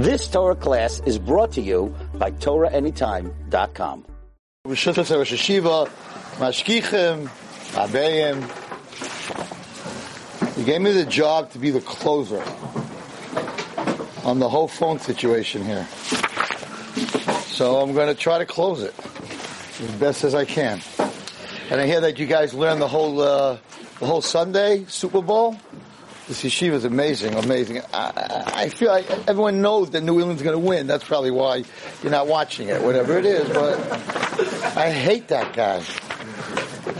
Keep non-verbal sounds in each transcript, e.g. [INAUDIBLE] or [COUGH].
This Torah class is brought to you by TorahAnytime.com. Rosh Mashkichim, Abayim. He gave me the job to be the closer on the whole phone situation here. So I'm going to try to close it as best as I can. And I hear that you guys learned the whole uh, the whole Sunday Super Bowl. This yeshiva is amazing, amazing. I, I feel like everyone knows that New England's going to win. That's probably why you're not watching it, whatever it is. But I hate that guy.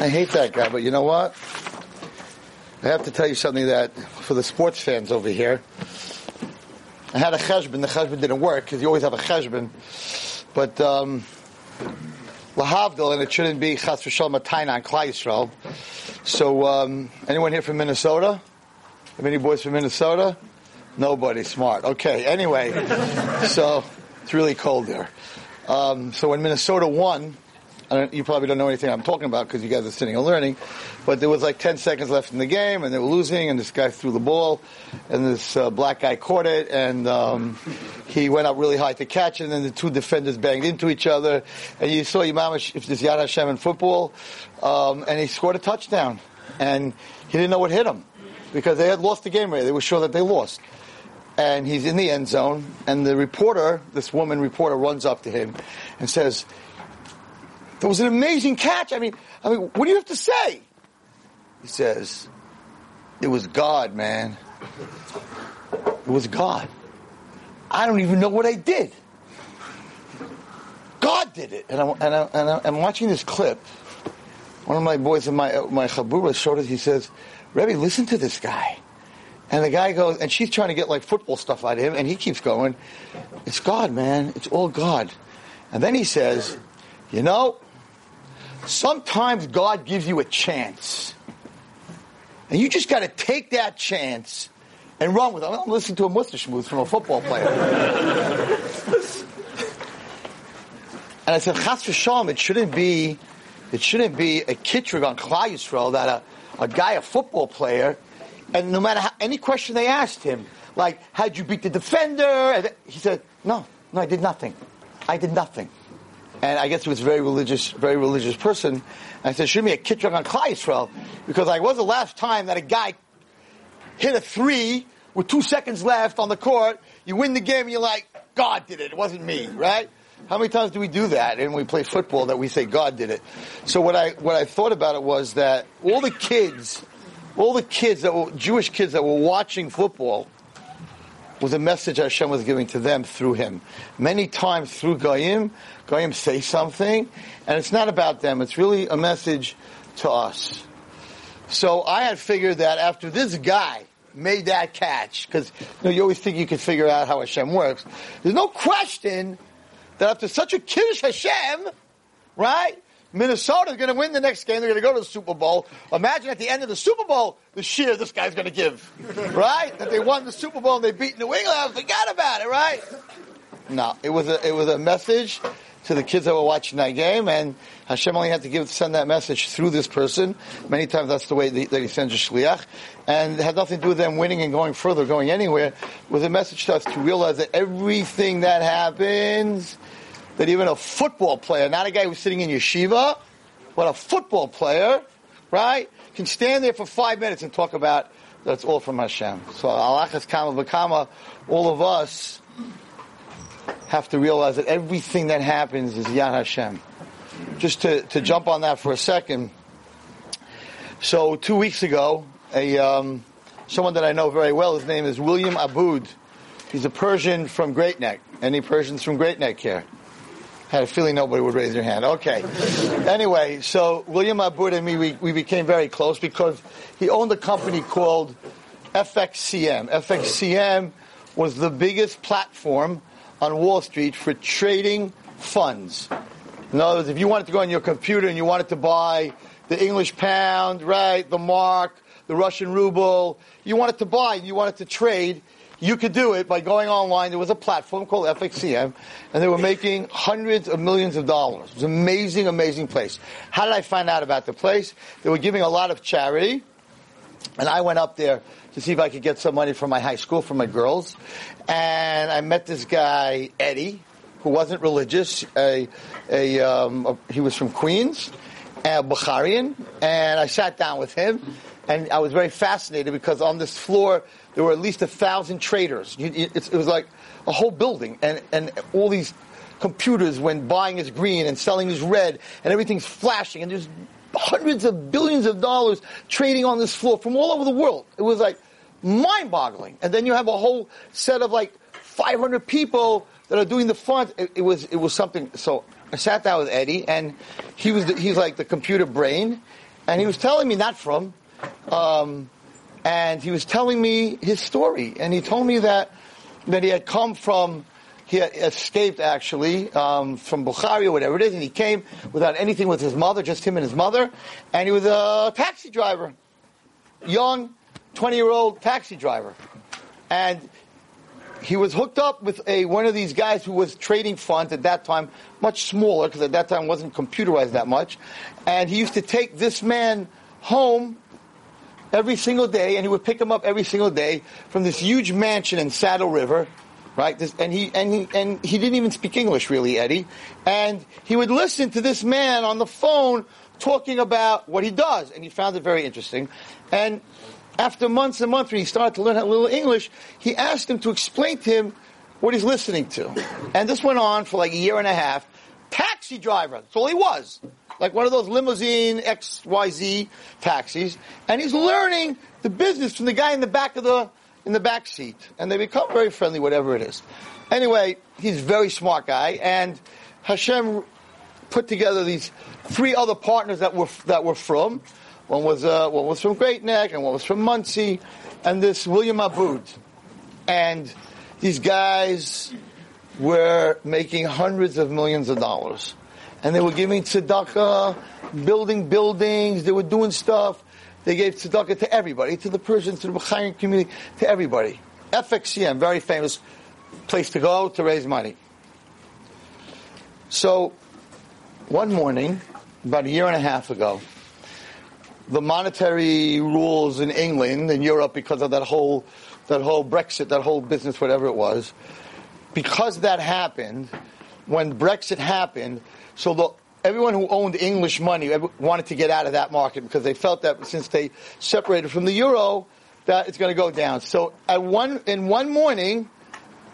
I hate that guy. But you know what? I have to tell you something that for the sports fans over here. I had a cheshbon. The cheshbon didn't work because you always have a cheshbon. But um, and it shouldn't be chas v'shalom a on Klal Yisrael. So, um, anyone here from Minnesota? Have any boys from Minnesota? Nobody. Smart. Okay. Anyway, so it's really cold there. Um, so when Minnesota won, you probably don't know anything I'm talking about because you guys are sitting and learning. But there was like 10 seconds left in the game, and they were losing, and this guy threw the ball, and this uh, black guy caught it, and um, he went up really high to catch it, and then the two defenders banged into each other, and you saw Imam if this Yad Hashem in football, um, and he scored a touchdown, and he didn't know what hit him because they had lost the game already. They were sure that they lost. And he's in the end zone, and the reporter, this woman reporter, runs up to him and says, "That was an amazing catch. I mean, I mean, what do you have to say?" He says, "It was God, man. It was God. I don't even know what I did. God did it." And I'm, and, I, and I'm watching this clip. One of my boys in my my chabura showed us. He says, "Rebbe, listen to this guy." And the guy goes, and she's trying to get like football stuff out of him, and he keeps going, It's God, man. It's all God. And then he says, You know, sometimes God gives you a chance. And you just got to take that chance and run with it. I'm listening to a mussar from a football player. [LAUGHS] and I said, Chas v'shalom, it shouldn't be, it shouldn't be a kitrug on Klal Yisrael that a, a guy, a football player, and no matter how, any question they asked him, like, how'd you beat the defender? He said, no, no, I did nothing. I did nothing. And I guess he was a very religious, very religious person. And I said, should me a kitrug on Klal Yisrael, because I was the last time that a guy hit a three with two seconds left on the court. You win the game, and you're like, God did it. It wasn't me, right? How many times do we do that? And we play football that we say God did it. So what I what I thought about it was that all the kids all the kids that were Jewish kids that were watching football was a message Hashem was giving to them through him. Many times through Goyim, Goyim say something, and it's not about them. It's really a message to us. So I had figured that after this guy made that catch, because you, know, you always think you can figure out how Hashem works. There's no question that after such a kiddush Hashem, right? Minnesota is going to win the next game. They're going to go to the Super Bowl. Imagine at the end of the Super Bowl, the cheer this guy's going to give, [LAUGHS] right? That they won the Super Bowl and they beat New England. I Forgot about it, right? No, it was a it was a message to the kids that were watching that game, and Hashem only had to give send that message through this person. Many times that's the way that he sends a shliach, and it had nothing to do with them winning and going further, going anywhere. It was a message to us to realize that everything that happens that even a football player, not a guy who's sitting in yeshiva, but a football player, right, can stand there for five minutes and talk about that's all from Hashem. So alachas kama v'kama, all of us have to realize that everything that happens is Yad Hashem. Just to, to jump on that for a second. So two weeks ago, a um, someone that I know very well, his name is William Ahdout. He's a Persian from Great Neck. Any Persians from Great Neck here? Had a feeling nobody would raise their hand. Okay. anyway, so William Ahdout and me, we, we became very close because he owned a company called FXCM. FXCM was the biggest platform on Wall Street for trading funds. In other words, if you wanted to go on your computer and you wanted to buy the English pound, right, the mark, the Russian ruble, you wanted to buy, you wanted to trade, you could do it by going online. There was a platform called FXCM, and they were making hundreds of millions of dollars. It was an amazing, amazing place. How did I find out about the place? They were giving a lot of charity, And I went up there to see if I could get some money from my high school for my girls. And I met this guy, Eddie, who wasn't religious. A, a, um, a he was from Queens, a Bukharian. And I sat down with him. And I was very fascinated because on this floor, there were at least a thousand traders. It was like a whole building. And, and all these computers when buying is green and selling is red and everything's flashing and there's hundreds of billions of dollars trading on this floor from all over the world. It was like mind boggling. And then you have a whole set of like 500 people that are doing the front. It, it was, it was something. So I sat down with Eddie and he was, the, he's like the computer brain and he was telling me not from, um, and he was telling me his story. And he told me that, that he had come from he had escaped actually um, from Bukhari or whatever it is, and he came without anything with his mother, just him and his mother, and he was a taxi driver, young, twenty-year-old taxi driver, and he was hooked up with a one of these guys who was trading funds at that time, much smaller because at that time wasn't computerized that much, and he used to take this man home every single day, and he would pick him up every single day from this huge mansion in Saddle River right? This, and he and he and he didn't even speak English really, Eddie. And he would listen to this man on the phone talking about what he does, and he found it very interesting. And after months and months, when he started to learn a little English, he asked him to explain to him what he's listening to. And this went on for like a year and a half. Taxi driver, that's all he was. Like one of those limousine XYZ taxis. And he's learning the business from the guy in the back of the in the back seat, and they become very friendly, whatever it is. Anyway, he's a very smart guy, and Hashem put together these three other partners that were that were from. One was uh, one was from Great Neck, and one was from Monsey, and this William Ahdout, and these guys were making hundreds of millions of dollars, and they were giving tzedakah, building buildings, they were doing stuff. They gave tzedakah to everybody, to the Persians, to the Bahrain community, to everybody. FXCM, very famous place to go to raise money. So, one morning, about a year and a half ago, the monetary rules in England and Europe, because of that whole, that whole Brexit, that whole business, whatever it was, because that happened, when Brexit happened, so the everyone who owned English money wanted to get out of that market because they felt that since they separated from the euro, that it's going to go down. So at one in one morning,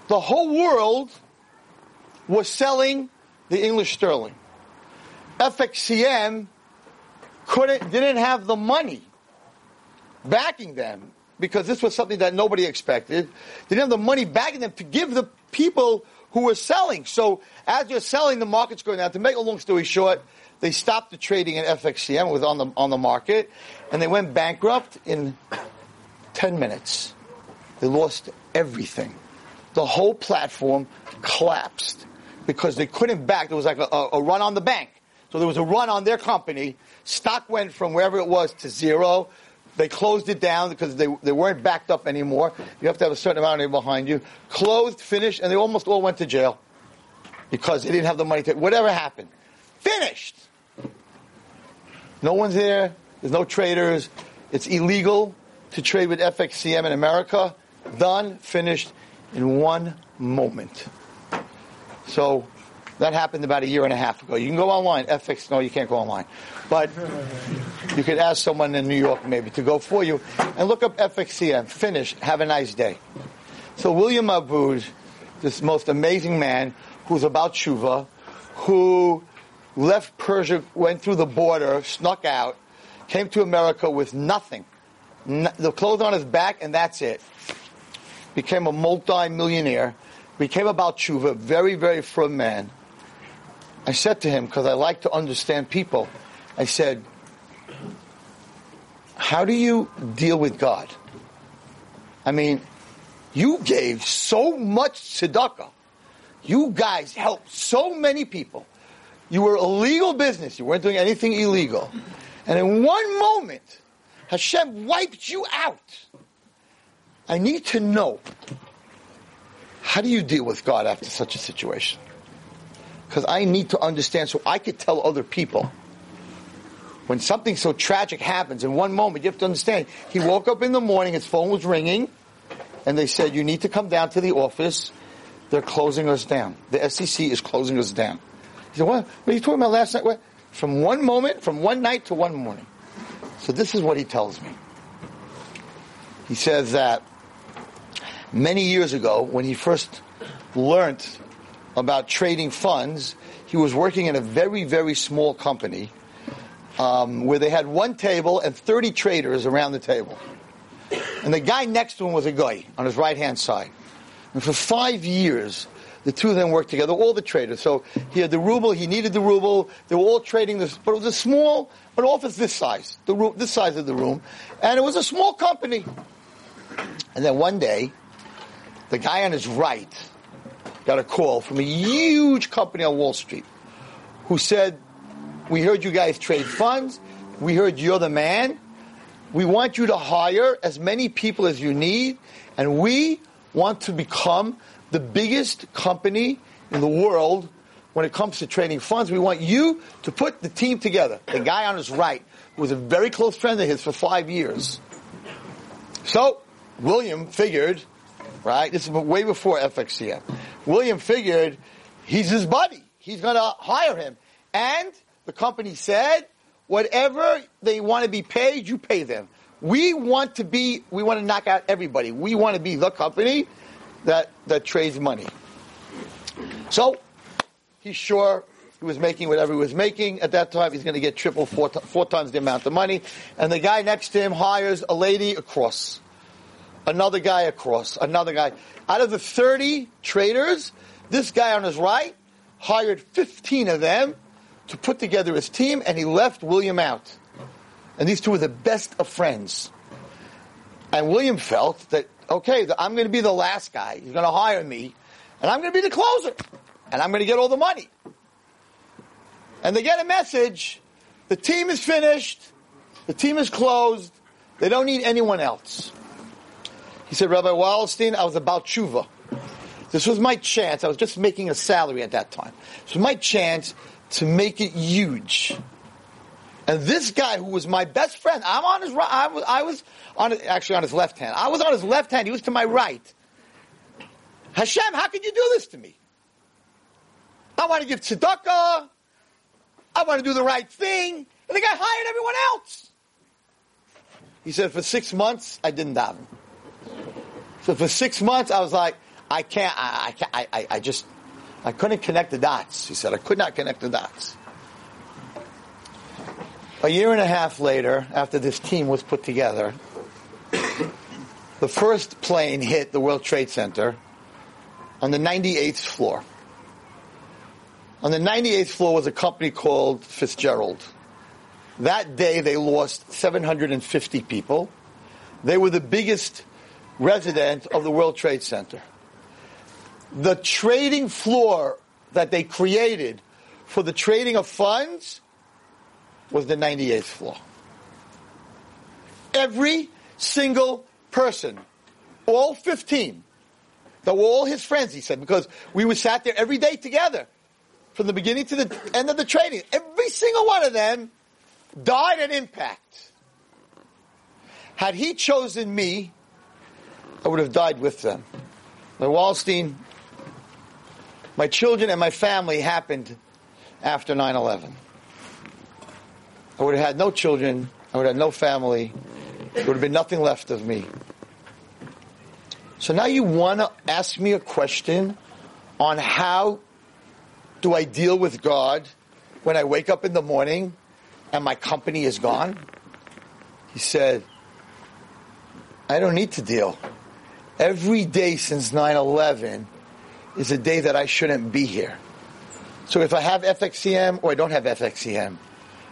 the whole world was selling the English sterling. FXCM couldn't didn't have the money backing them because this was something that nobody expected. They didn't have the money backing them to give the people who were selling. So as you're selling, the market's going down. To make a long story short, they stopped the trading in FXCM. On the on the market, and they went bankrupt in ten minutes. They lost everything. The whole platform collapsed because they couldn't back. There was like a, a run on the bank. So there was a run on their company. Stock went from wherever it was to zero. They closed it down because they, they weren't backed up anymore. You have to have a certain amount of behind you. Closed, finished, and they almost all went to jail because they didn't have the money to, whatever happened. Finished! No one's there. There's no traders. It's illegal to trade with FXCM in America. Done, finished in one moment. So that happened about a year and a half ago. You can go online. FX, no, you can't go online. But you could ask someone in New York maybe to go for you and look up FXCM. Finish. Have a nice day. So William Ahdout, this most amazing man who's about Shuva, who left Persia, went through the border, snuck out, came to America with nothing. the clothes on his back, and that's it. Became a multi-millionaire. Became about Shuva, very, very firm man. I said to him, because I like to understand people, I said, how do you deal with God? I mean, you gave so much tzedakah. You guys helped so many people. You were a legal business. You weren't doing anything illegal. And in one moment, Hashem wiped you out. I need to know how do you deal with God after such a situation? Because I need to understand so I could tell other people when something so tragic happens in one moment, you have to understand. He woke up in the morning, his phone was ringing, and they said, "You need to come down to the office. They're closing us down. The SEC is closing us down." He said, "What? What are you talking about last night?" What? From one moment, from one night to one morning. So this is what he tells me. He says that many years ago, when he first learned about trading funds, he was working in a very, very small company um, where they had one table and 30 traders around the table. And the guy next to him was a guy on his right hand side. And for five years, the two of them worked together, all the traders. So he had the ruble, he needed the ruble, they were all trading this, but it was a small, an office this size, the room, this size of the room, and it was a small company. And then one day, the guy on his right got a call from a huge company on Wall Street who said, we heard you guys trade funds. We heard you're the man. We want you to hire as many people as you need, and we want to become the biggest company in the world when it comes to trading funds. We want you to put the team together. The guy on his right, was a very close friend of his for five years. So, William figured, right, this is way before FXCM. William figured he's his buddy. He's going to hire him. And the company said, whatever they want to be paid, you pay them. We want to be, we want to knock out everybody. We want to be the company that, that trades money. So, he's sure he was making whatever he was making. At that time, he's going to get triple, four, four times the amount of money. And the guy next to him hires a lady across. Another guy across. Another guy. Out of the 30 traders, this guy on his right hired 15 of them to put together his team, and he left William out. And these two were the best of friends. And William felt that, okay, I'm going to be the last guy. He's going to hire me, and I'm going to be the closer, and I'm going to get all the money. And they get a message the team is finished, the team is closed, they don't need anyone else. He said, Rabbi Wallerstein, I was about tshuva. This was my chance. I was just making a salary at that time. This was my chance to make it huge. And this guy who was my best friend, I'm on his right, I was, I was on, actually on his left hand. I was on his left hand, he was to my right. Hashem, how could you do this to me? I want to give tzedakah. I want to do the right thing. And the guy hired everyone else. He said, for six months, I didn't daven. So for six months, I was like, I can't, I, I, I, I just, I couldn't connect the dots. He said, I could not connect the dots. A year and a half later, after this team was put together, [COUGHS] the first plane hit the World Trade Center on the 98th floor. On the 98th floor was a company called Fitzgerald. That day they lost 750 people. They were the biggest resident of the World Trade Center. The trading floor that they created for the trading of funds was the 98th floor. Every single person, all 15, that were all his friends, he said, because we were sat there every day together from the beginning to the end of the trading. Every single one of them died at impact. Had he chosen me, I would have died with them. The Wallerstein, my children and my family happened after 9 11. I would have had no children. I would have had no family. There would have been nothing left of me. So now you want to ask me a question on how do I deal with God when I wake up in the morning and my company is gone? He said, I don't need to deal. Every day since 9 11 is a day that I shouldn't be here. So if I have FXCM or I don't have FXCM,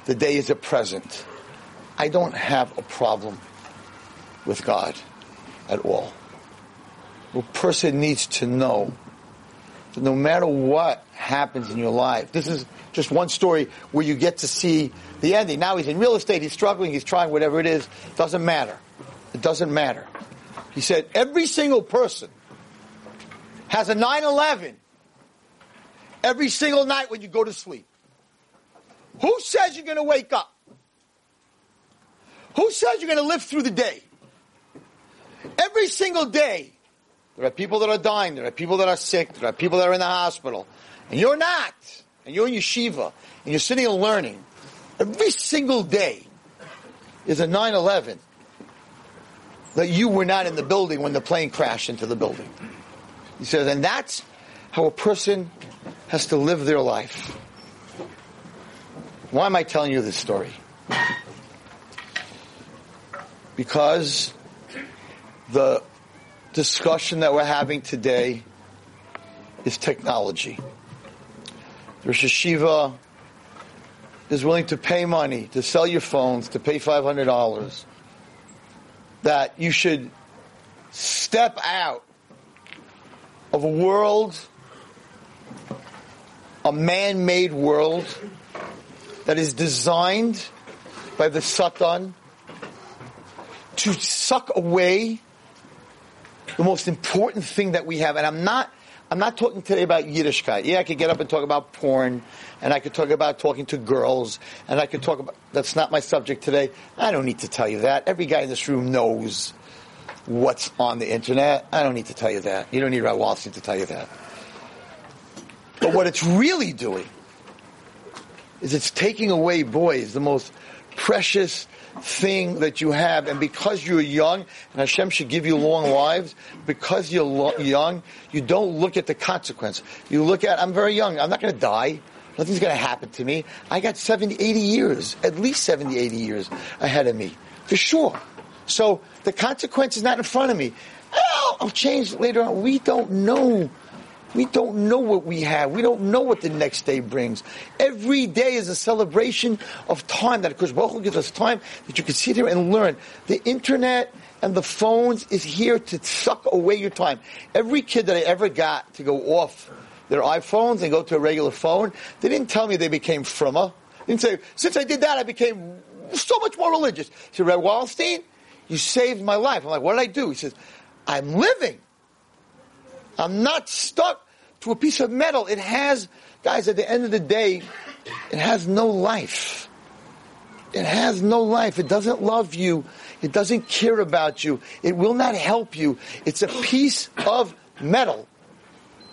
the day is a present. I don't have a problem with God at all. A person needs to know that no matter what happens in your life, this is just one story where you get to see the ending. Now he's in real estate, he's struggling, he's trying whatever it is. Doesn't matter. It doesn't matter. He said every single person has a 9-11 every single night when you go to sleep. Who says you're going to wake up? Who says you're going to live through the day? Every single day, there are people that are dying, there are people that are sick, there are people that are in the hospital, and you're not. And you're in yeshiva, and you're sitting and learning. Every single day is a 9-11 that you were not in the building when the plane crashed into the building. He says, and that's how a person has to live their life. Why am I telling you this story? Because the discussion that we're having today is technology. Rosh Yeshiva is willing to pay money to sell your phones, to pay $500, that you should step out of a world, a man-made world that is designed by the Satan to suck away the most important thing that we have. And I'm not, I'm not talking today about Yiddishkeit. Yeah, I could get up and talk about porn, and I could talk about talking to girls, and I could talk about, that's not my subject today. I don't need to tell you that. Every guy in this room knows what's on the internet. I don't need to tell you that. You don't need Rav Wallerstein to tell you that. But what it's really doing is it's taking away, boys, the most precious thing that you have. And because you're young, and Hashem should give you long lives, because you're lo- young, you don't look at the consequence. You look at, I'm very young, I'm not going to die. Nothing's going to happen to me. I got 70, 80 years, at least 70, 80 years ahead of me, for sure. So the consequence is not in front of me. Oh, I'll change later on. We don't know. We don't know what we have. We don't know what the next day brings. Every day is a celebration of time that because Baruch Hu gives us time that you can sit here and learn. The internet and the phones is here to suck away your time. Every kid that I ever got to go off their iPhones and go to a regular phone, they didn't tell me they became frummer. They didn't say, since I did that, I became so much more religious. He said, Reb Wallerstein, you saved my life. I'm like, what did I do? He says, I'm living. I'm not stuck to a piece of metal. It has, guys, at the end of the day, it has no life. It has no life. It doesn't love you. It doesn't care about you. It will not help you. It's a piece of metal.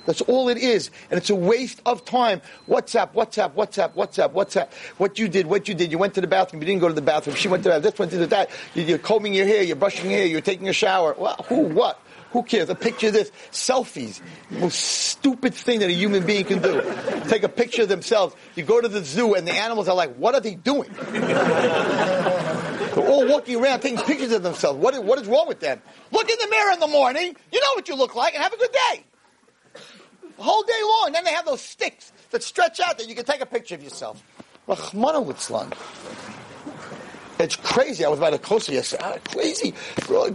That's all it is. And it's a waste of time. WhatsApp, WhatsApp, WhatsApp, WhatsApp, WhatsApp. What you did, what you did. You went to the bathroom. You didn't go to the bathroom. She went to that. This went to that. You're combing your hair. You're brushing your hair. You're taking a shower. Well, who, what? Who cares? A picture of this. Selfies. The most stupid thing that a human being can do. Take a picture of themselves. You go to the zoo and the animals are like, what are they doing? They're all walking around taking pictures of themselves. What is, what is wrong with them? Look in the mirror in the morning. You know what you look like and have a good day. Whole day long. And then they have those sticks that stretch out that you can take a picture of yourself. It's crazy. I was by the coaster yesterday. Ah, crazy.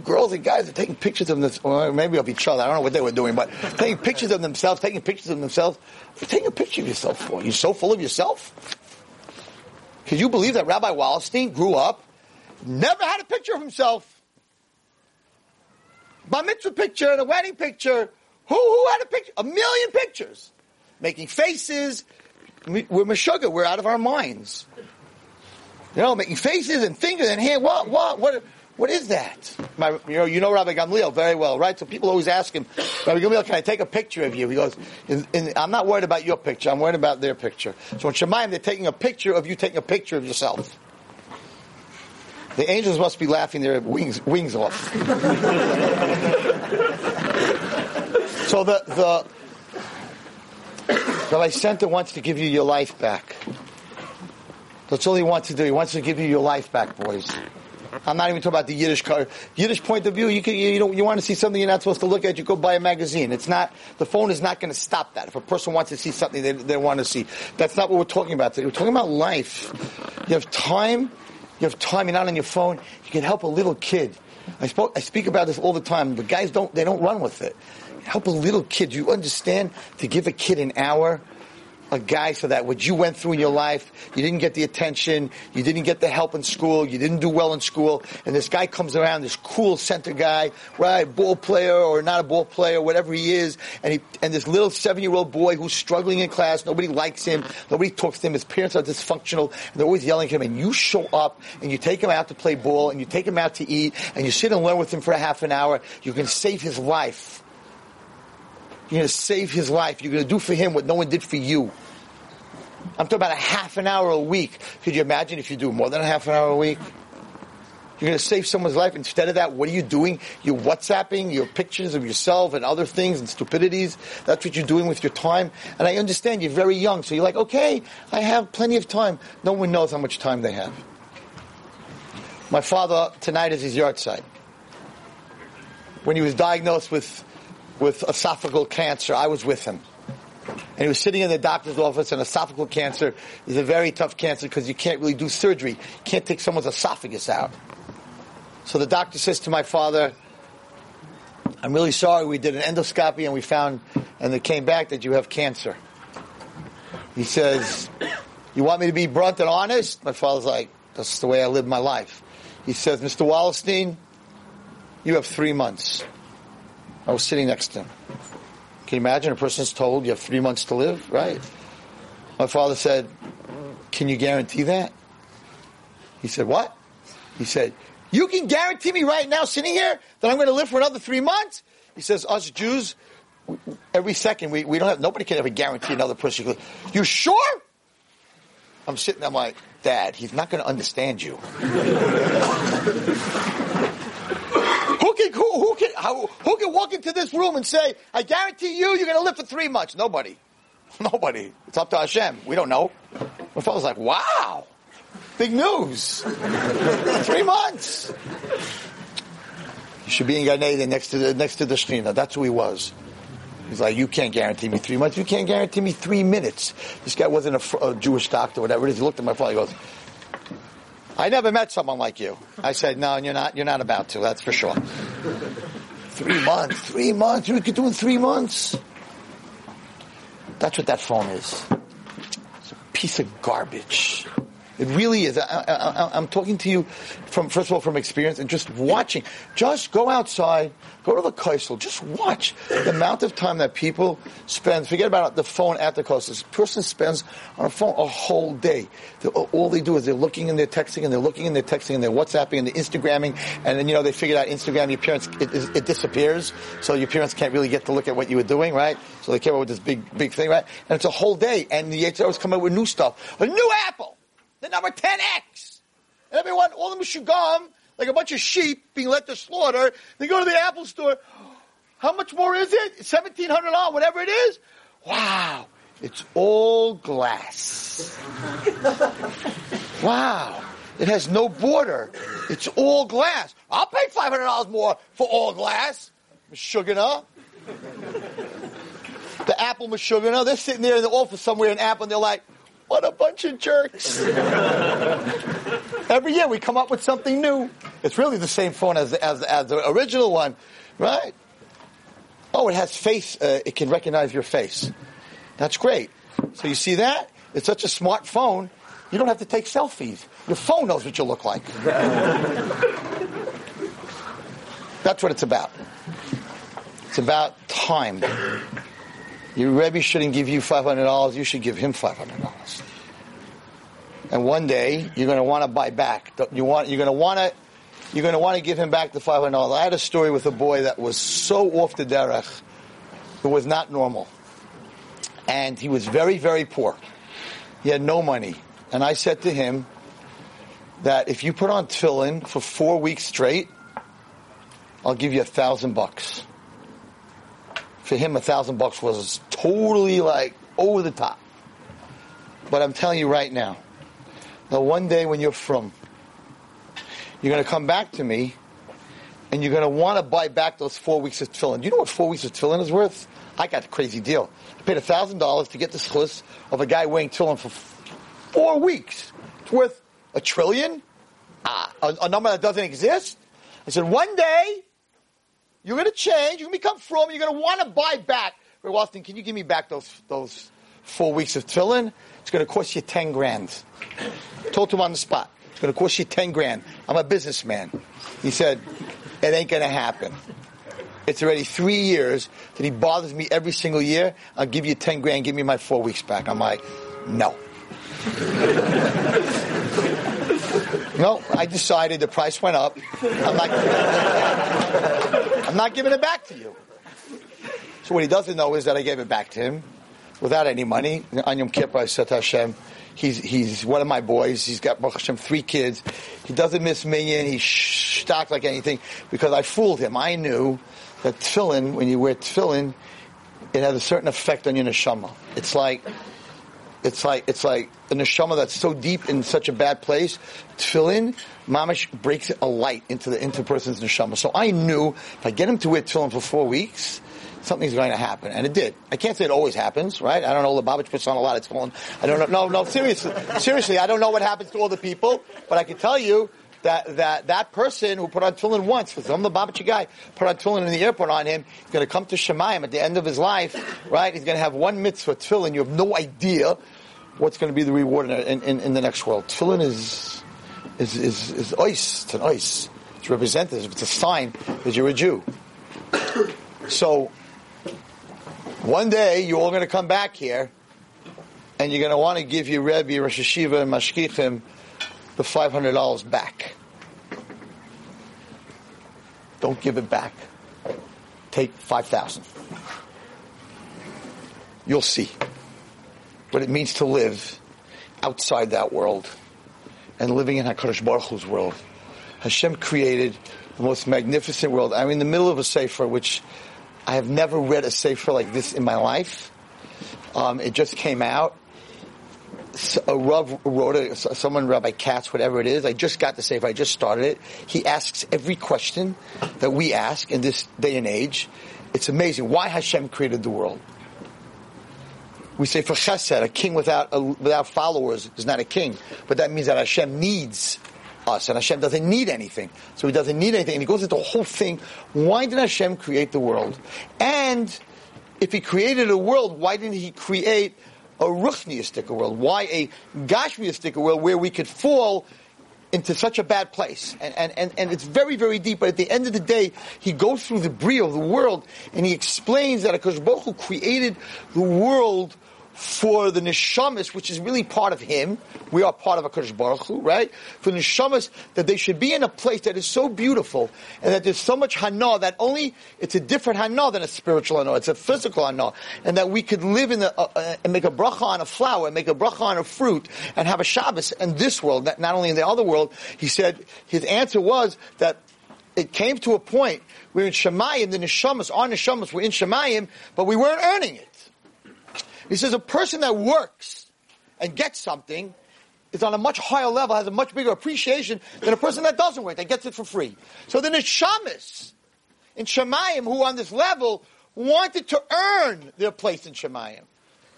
Girls and guys are taking pictures of themselves. Or maybe of each other. I don't know what they were doing, but taking pictures of themselves, taking pictures of themselves. Taking a picture of yourself for? You're so full of yourself? Can you believe that Rabbi Wallerstein grew up, never had a picture of himself? Bar mitzvah picture and a wedding picture. Who, who had a picture? A million pictures. Making faces. We're meshuggah. We're out of our minds. You know, making faces and fingers and hand. What, what, what, what is that? My, you know, you know Rabbi Gamliel very well, right? So people always ask him, Rabbi Gamliel, can I take a picture of you? He goes, in, in, I'm not worried about your picture. I'm worried about their picture. So in Shemaim, they're taking a picture of you taking a picture of yourself. The angels must be laughing their wings, wings off. [LAUGHS] so the, the, Rabbi Center wants to give you your life back. That's all he wants to do. He wants to give you your life back, boys. I'm not even talking about the Yiddishkeit. Yiddish point of view, you can, you, you, you want to see something you're not supposed to look at, you go buy a magazine. It's not, the phone is not going to stop that. If a person wants to see something they, they want to see. That's not what we're talking about today. We're talking about life. You have time, you have time, you're not on your phone, you can help a little kid. I, spoke, I speak about this all the time, but guys don't, they don't run with it. Help a little kid. You understand to give a kid an hour a guy so that what you went through in your life, you didn't get the attention, you didn't get the help in school, you didn't do well in school, and this guy comes around, this cool center guy, right, ball player or not a ball player, whatever he is, and he, and this little seven-year-old boy who's struggling in class, nobody likes him, nobody talks to him, his parents are dysfunctional, and they're always yelling at him, and you show up, and you take him out to play ball, and you take him out to eat, and you sit and learn with him for a half an hour, you can save his life. You're going to save his life. You're going to do for him what no one did for you. I'm talking about a half an hour a week. Could you imagine if you do more than a half an hour a week? You're going to save someone's life. Instead of that, what are you doing? You're WhatsApping your pictures of yourself and other things and stupidities. That's what you're doing with your time. And I understand you're very young, so you're like, okay, I have plenty of time. No one knows how much time they have. My father, tonight is his yahrzeit. When he was diagnosed with with esophageal cancer. I was with him. And he was sitting in the doctor's office, and esophageal cancer is a very tough cancer because you can't really do surgery. You can't take someone's esophagus out. So the doctor says to my father, I'm really sorry, we did an endoscopy and we found, and it came back that you have cancer. He says, You want me to be blunt and honest? My father's like, That's the way I live my life. He says, Mr. Wallerstein, you have three months. I was sitting next to him. Can you imagine a person's told you have three months to live, right? My father said, Can you guarantee that? He said, What? He said, You can guarantee me right now, sitting here, that I'm going to live for another three months? He says, Us Jews, every second, we, we don't have, nobody can ever guarantee another person. You sure? I'm sitting, there, I'm like, Dad, he's not going to understand you. Who can who, who can how, who can walk into this room and say, "I guarantee you, you're going to live for three months"? Nobody, [LAUGHS] nobody. It's up to Hashem. We don't know. My father's like, "Wow, big news! [LAUGHS] three months." You should be in Gan Eden next to the next to the Shekhinah. That's who he was. He's like, you can't guarantee me three months. You can't guarantee me three minutes. This guy wasn't a, a Jewish doctor, whatever it is. He looked at my father. He goes, I never met someone like you. I said, no, and you're not, you're not about to, that's for sure. three months, three months, you could do in three months. That's what that phone is. It's a piece of garbage. It really is. I, am talking to you from, first of all, from experience and just watching. Just go outside, go to the Kosel, just watch the amount of time that people spend. Forget about the phone at the Kosel. This person spends on a phone a whole day. All they do is they're looking and they're texting and they're looking and they're texting and they're WhatsApping and they're Instagramming. And then, you know, they figured out Instagram, your parents, it, it disappears. So your parents can't really get to look at what you were doing, right? So they came up with this big, big thing, right? And it's a whole day. And the HR's come up with new stuff. A new Apple! The number 10X. And everyone, all the Meshugam, like a bunch of sheep being let to slaughter, they go to the Apple store. How much more is it? $1,700, whatever it is? Wow. It's all glass. [LAUGHS] wow. It has no border. It's all glass. I'll pay $500 more for all glass. Meshugana. The Apple Meshugana, they're sitting there in the office somewhere in Apple and they're like, what a bunch of jerks. [LAUGHS] Every year we come up with something new. It's really the same phone as, as, as the original one, right? Oh, it has face, uh, it can recognize your face. That's great. So you see that? It's such a smart phone, you don't have to take selfies. Your phone knows what you look like. [LAUGHS] That's what it's about. It's about time. Your Rebbe shouldn't give you $500, you should give him $500. And one day, you're going to want to buy back. You want, you're going to want to, you're going to want to give him back the $500. I had a story with a boy that was so off the derech, it was not normal. And he was very, very poor. He had no money. And I said to him that if you put on tefillin for four weeks straight, I'll give you a thousand bucks for him, a thousand bucks was totally like over the top. But I'm telling you right now, that one day when you're from, you're going to come back to me and you're going to want to buy back those four weeks of tefillin. Do you know what four weeks of tefillin is worth? I got a crazy deal. I paid a thousand dollars to get the list of a guy wearing tefillin for four weeks. It's worth a trillion, ah, a, a number that doesn't exist. I said, one day you're going to change. You're going to become from. You're going to want to buy back. Ray Wallerstein, can you give me back those those four weeks of tefillin, it's going to cost you 10 grand. Told him on the spot. It's going to cost you 10 grand. I'm a businessman. He said, it ain't going to happen. It's already three years that he bothers me every single year. I'll give you 10 grand, give me my four weeks back. I'm like, no. No, I decided the price went up. I'm not, I'm not giving it back to you. So what he doesn't know is that I gave it back to him without any money. On Yom Kippur, I said Hashem, he's, he's one of my boys. He's got, Hashem, three kids. He doesn't miss minyan. He's stocked like anything because I fooled him. I knew that tefillin, when you wear tefillin, it has a certain effect on your neshama. It's like, it's like, it's like a neshama that's so deep in such a bad place. Tefillin, mamish breaks a light into the, into person's neshama. So I knew if I get him to wear tefillin for four weeks, something's going to happen. And it did. I can't say it always happens, right? I don't know. Lubavitch puts on a lot of tefillin. I don't know. No, no, seriously. Seriously, I don't know what happens to all the people, but I can tell you that that that person who put on tefillin once, because I'm the Lubavitcher guy, put on tefillin in the airport on him, he's going to come to Shemayim at the end of his life, right? He's going to have one mitzvah tefillin. You have no idea what's going to be the reward in, in, in the next world. Tefillin is is is is ice. It's an ice. It's representative. It's a sign that you're a Jew. So one day you're all going to come back here, and you're going to want to give your Rebbe, Rosh Yeshiva, and Mashkichim the five hundred dollars back. Don't give it back. Take five thousand. You'll see what it means to live outside that world and living in Hakadosh Baruch Hu's world. Hashem created the most magnificent world. I'm in the middle of a sefer, which I have never read a sefer like this in my life. Um, it just came out. A Rav wrote it, someone, Rabbi Katz, whatever it is. I just got the sefer. I just started it. He asks every question that we ask in this day and age. It's amazing. Why Hashem created the world? We say for chesed, a king without a, without followers is not a king, but that means that Hashem needs us, and Hashem doesn't need anything. So He doesn't need anything, and He goes into the whole thing. Why did Hashem create the world? And if He created a world, why didn't He create a ruchniistic world? Why a gashmiistic world where we could fall into such a bad place. And, and, and, and it's very, very deep. But at the end of the day, he goes through the bria of the world and he explains that Akash Baruch Hu created the world for the neshamas, which is really part of him. We are part of Hakadosh Baruch Hu, right? For the neshamas, that they should be in a place that is so beautiful, and that there's so much hana that only it's a different hana than a spiritual hana. It's a physical hana, and that we could live in the uh, uh, and make a bracha on a flower, and make a bracha on a fruit, and have a Shabbos in this world, not, not only in the other world. He said his answer was that it came to a point where in Shemayim, the neshamas, our neshamas were in Shemayim, but we weren't earning it. He says a person that works and gets something is on a much higher level, has a much bigger appreciation than a person that doesn't work, that gets it for free. So the neshamas in Shemayim who on this level wanted to earn their place in Shemayim.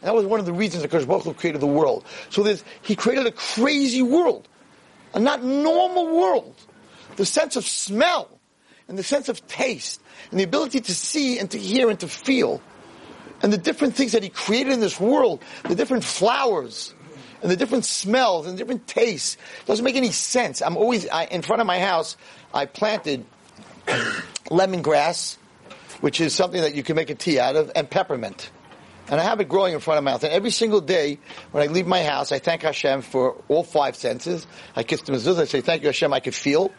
And that was one of the reasons that Hu created the world. So there's, he created a crazy world, a not normal world. The sense of smell and the sense of taste and the ability to see and to hear and to feel and the different things that he created in this world, the different flowers, and the different smells and different tastes. doesn't make any sense. I'm always I, in front of my house. I planted [COUGHS] lemongrass, which is something that you can make a tea out of, and peppermint. And I have it growing in front of my house. And every single day when I leave my house, I thank Hashem for all five senses. I kiss the mezuzah. I say, thank you Hashem, I could feel.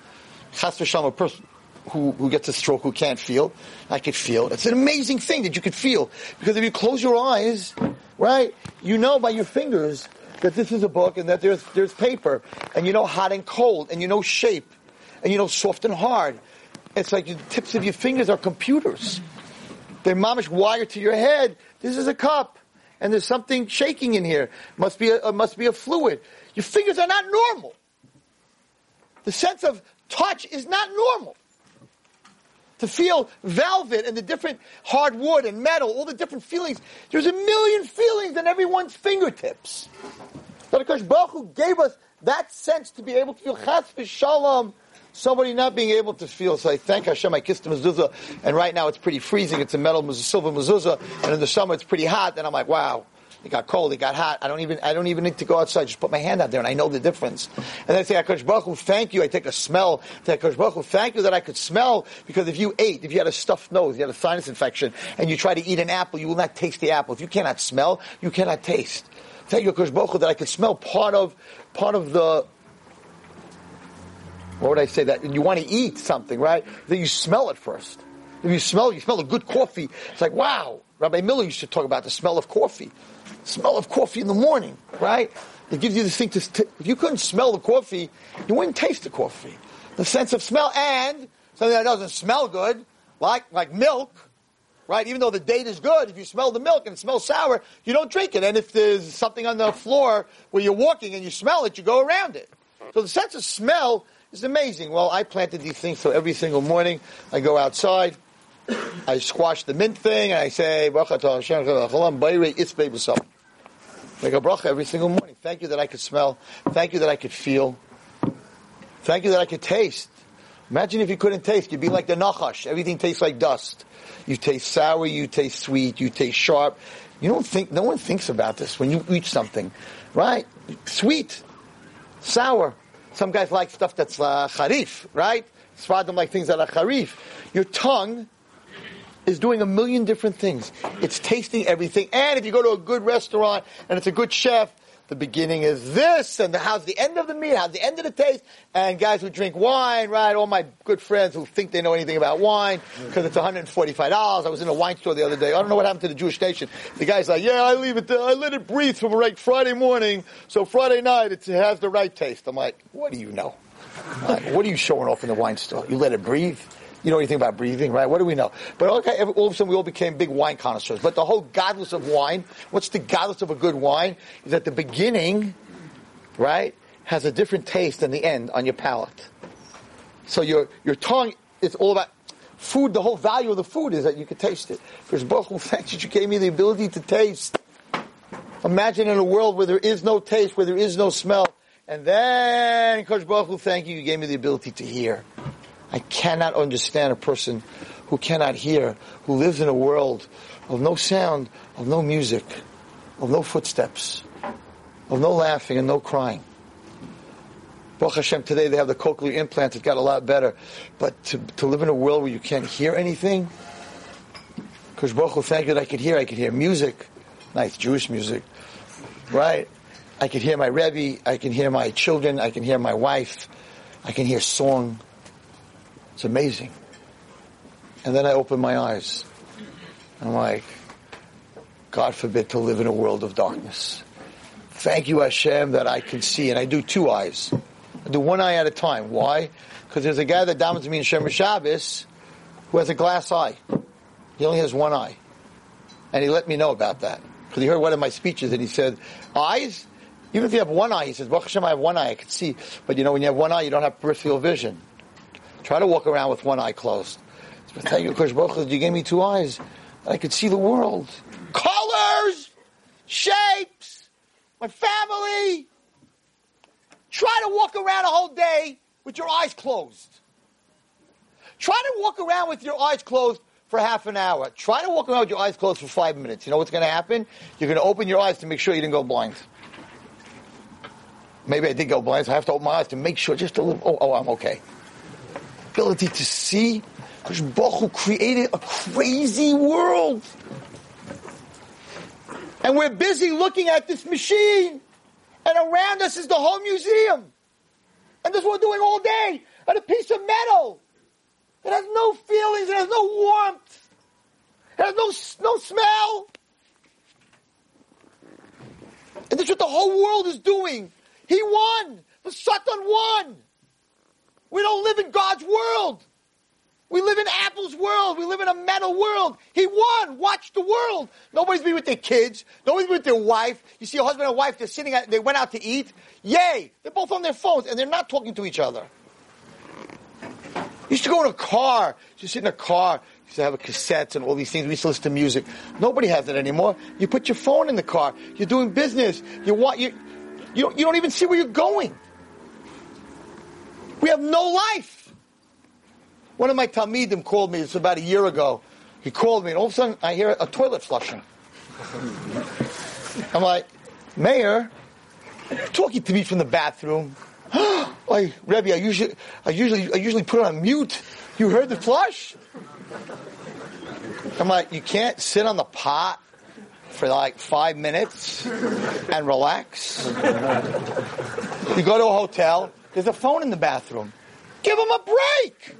Chas v'shalom, a person who, who gets a stroke who can't feel. I could feel. It's an amazing thing that you could feel. Because if you close your eyes, right, you know by your fingers that this is a book and that there's, there's paper. And you know hot and cold. And you know shape. And you know soft and hard. It's like the tips of your fingers are computers. They're mamish wired to your head. This is a cup. And there's something shaking in here. Must be a, uh, must be a fluid. Your fingers are not normal. The sense of touch is not normal to feel velvet and the different hardwood and metal, all the different feelings. There's a million feelings in everyone's fingertips. But Akash Baruch Hu gave us that sense to be able to feel chas v'shalom, somebody not being able to feel. So I thank Hashem, I kissed the mezuzah, and right now it's pretty freezing. It's a metal silver mezuzah, and in the summer it's pretty hot, and I'm like, wow, It got cold. It got hot. I don't even I don't even need to go outside. Just put my hand out there, and I know the difference. And then I say, ah, Hakadosh Baruch Hu, thank you. I take a smell. I Hakadosh ah, Baruch Hu, thank you that I could smell because if you ate, if you had a stuffed nose, you had a sinus infection, and you try to eat an apple, you will not taste the apple. If you cannot smell, you cannot taste. Thank you, Hakadosh Baruch Hu, that I could smell part of part of the what would I say that you want to eat something, right? That you smell it first. If you smell, you smell a good coffee. It's like wow. Rabbi Miller used to talk about the smell of coffee, smell of coffee in the morning, right? It gives you this thing to. to if you couldn't smell the coffee, you wouldn't taste the coffee. The sense of smell and something that doesn't smell good, like like milk, right? Even though the date is good, if you smell the milk and it smells sour, you don't drink it. And if there's something on the floor where you're walking and you smell it, you go around it. So the sense of smell is amazing. Well, I planted these things so every single morning I go outside, I squash the mint thing, and I say, Make a bracha every single morning. Thank you that I could smell. Thank you that I could feel. Thank you that I could taste. Imagine if you couldn't taste. You'd be like the Nachash. Everything tastes like dust. You taste sour, you taste sweet, you taste sharp. You don't think, no one thinks about this when you eat something, right? Sweet, sour. Some guys like stuff that's uh, harif, right? Sfadim like things that are harif. Your tongue is doing a million different things. It's tasting everything. And if you go to a good restaurant and it's a good chef, the beginning is this, and the, how's the end of the meal, how's the end of the taste, and guys who drink wine, right, all my good friends who think they know anything about wine, because it's $145. I was in a wine store the other day, I don't know what happened to the Jewish nation. The guy's like, yeah, I leave it, there. I let it breathe from right Friday morning, so Friday night it has the right taste. I'm like, what do you know? Like, what are you showing off in the wine store? You let it breathe? You know anything about breathing, right? What do we know? But all of a sudden we all became big wine connoisseurs. But the whole gadlus of wine, what's the gadlus of a good wine? Is that the beginning, right, has a different taste than the end on your palate. So your, your tongue is all about food. The whole value of the food is that you can taste it. Because Baruch [LAUGHS] thanks you, you gave me the ability to taste. Imagine in a world where there is no taste, where there is no smell. And then, Kosh Baruch thank you, you gave me the ability to hear. I cannot understand a person who cannot hear, who lives in a world of no sound, of no music, of no footsteps, of no laughing and no crying. Baruch Hashem, today they have the cochlear implants, it got a lot better. But to, to live in a world where you can't hear anything, because Baruch Hu, thank you that I could hear. I could hear music, nice Jewish music, right? I could hear my Rebbe, I can hear my children, I can hear my wife, I can hear song. It's amazing. And then I open my eyes. I'm like, God forbid to live in a world of darkness. Thank you, Hashem, that I can see. And I do two eyes. I do one eye at a time. Why? Because there's a guy that damens me in Shomer Shabbos who has a glass eye. He only has one eye. And he let me know about that. Because he heard one of my speeches and he said, eyes? Even if you have one eye, he says, Hashem, I have one eye, I can see. But you know, when you have one eye, you don't have peripheral vision. Try to walk around with one eye closed. Thank you, Kosh Baruch you gave me two eyes. I could see the world. Colors, shapes, my family. Try to walk around a whole day with your eyes closed. Try to walk around with your eyes closed for half an hour. Try to walk around with your eyes closed for five minutes. You know what's going to happen? You're going to open your eyes to make sure you didn't go blind. Maybe I did go blind, so I have to open my eyes to make sure just a little. Oh, oh I'm okay ability to see. Because Baruch created a crazy world. And we're busy looking at this machine. And around us is the whole museum. And this is what we're doing all day. And a piece of metal. It has no feelings. It has no warmth. It has no, no smell. And that's what the whole world is doing. He won. The Satan won. We don't live in God's world. We live in Apple's world. We live in a metal world. He won. Watch the world. Nobody's been with their kids. Nobody's been with their wife. You see a husband and wife, they're sitting at, they went out to eat. Yay. They're both on their phones and they're not talking to each other. You used to go in a car. You sit in a car. You used to have a cassettes and all these things. We used to listen to music. Nobody has it anymore. You put your phone in the car. You're doing business. You want, you, you you don't even see where you're going. We have no life. One of my Talmidim called me, it's about a year ago. He called me, and all of a sudden I hear a toilet flushing. I'm like, Mayor, talking to me from the bathroom. [GASPS] like, Rebbe, I usually, I usually, I usually put on mute. You heard the flush? I'm like, you can't sit on the pot for like five minutes and relax. You go to a hotel, there's a phone in the bathroom. Give him a break.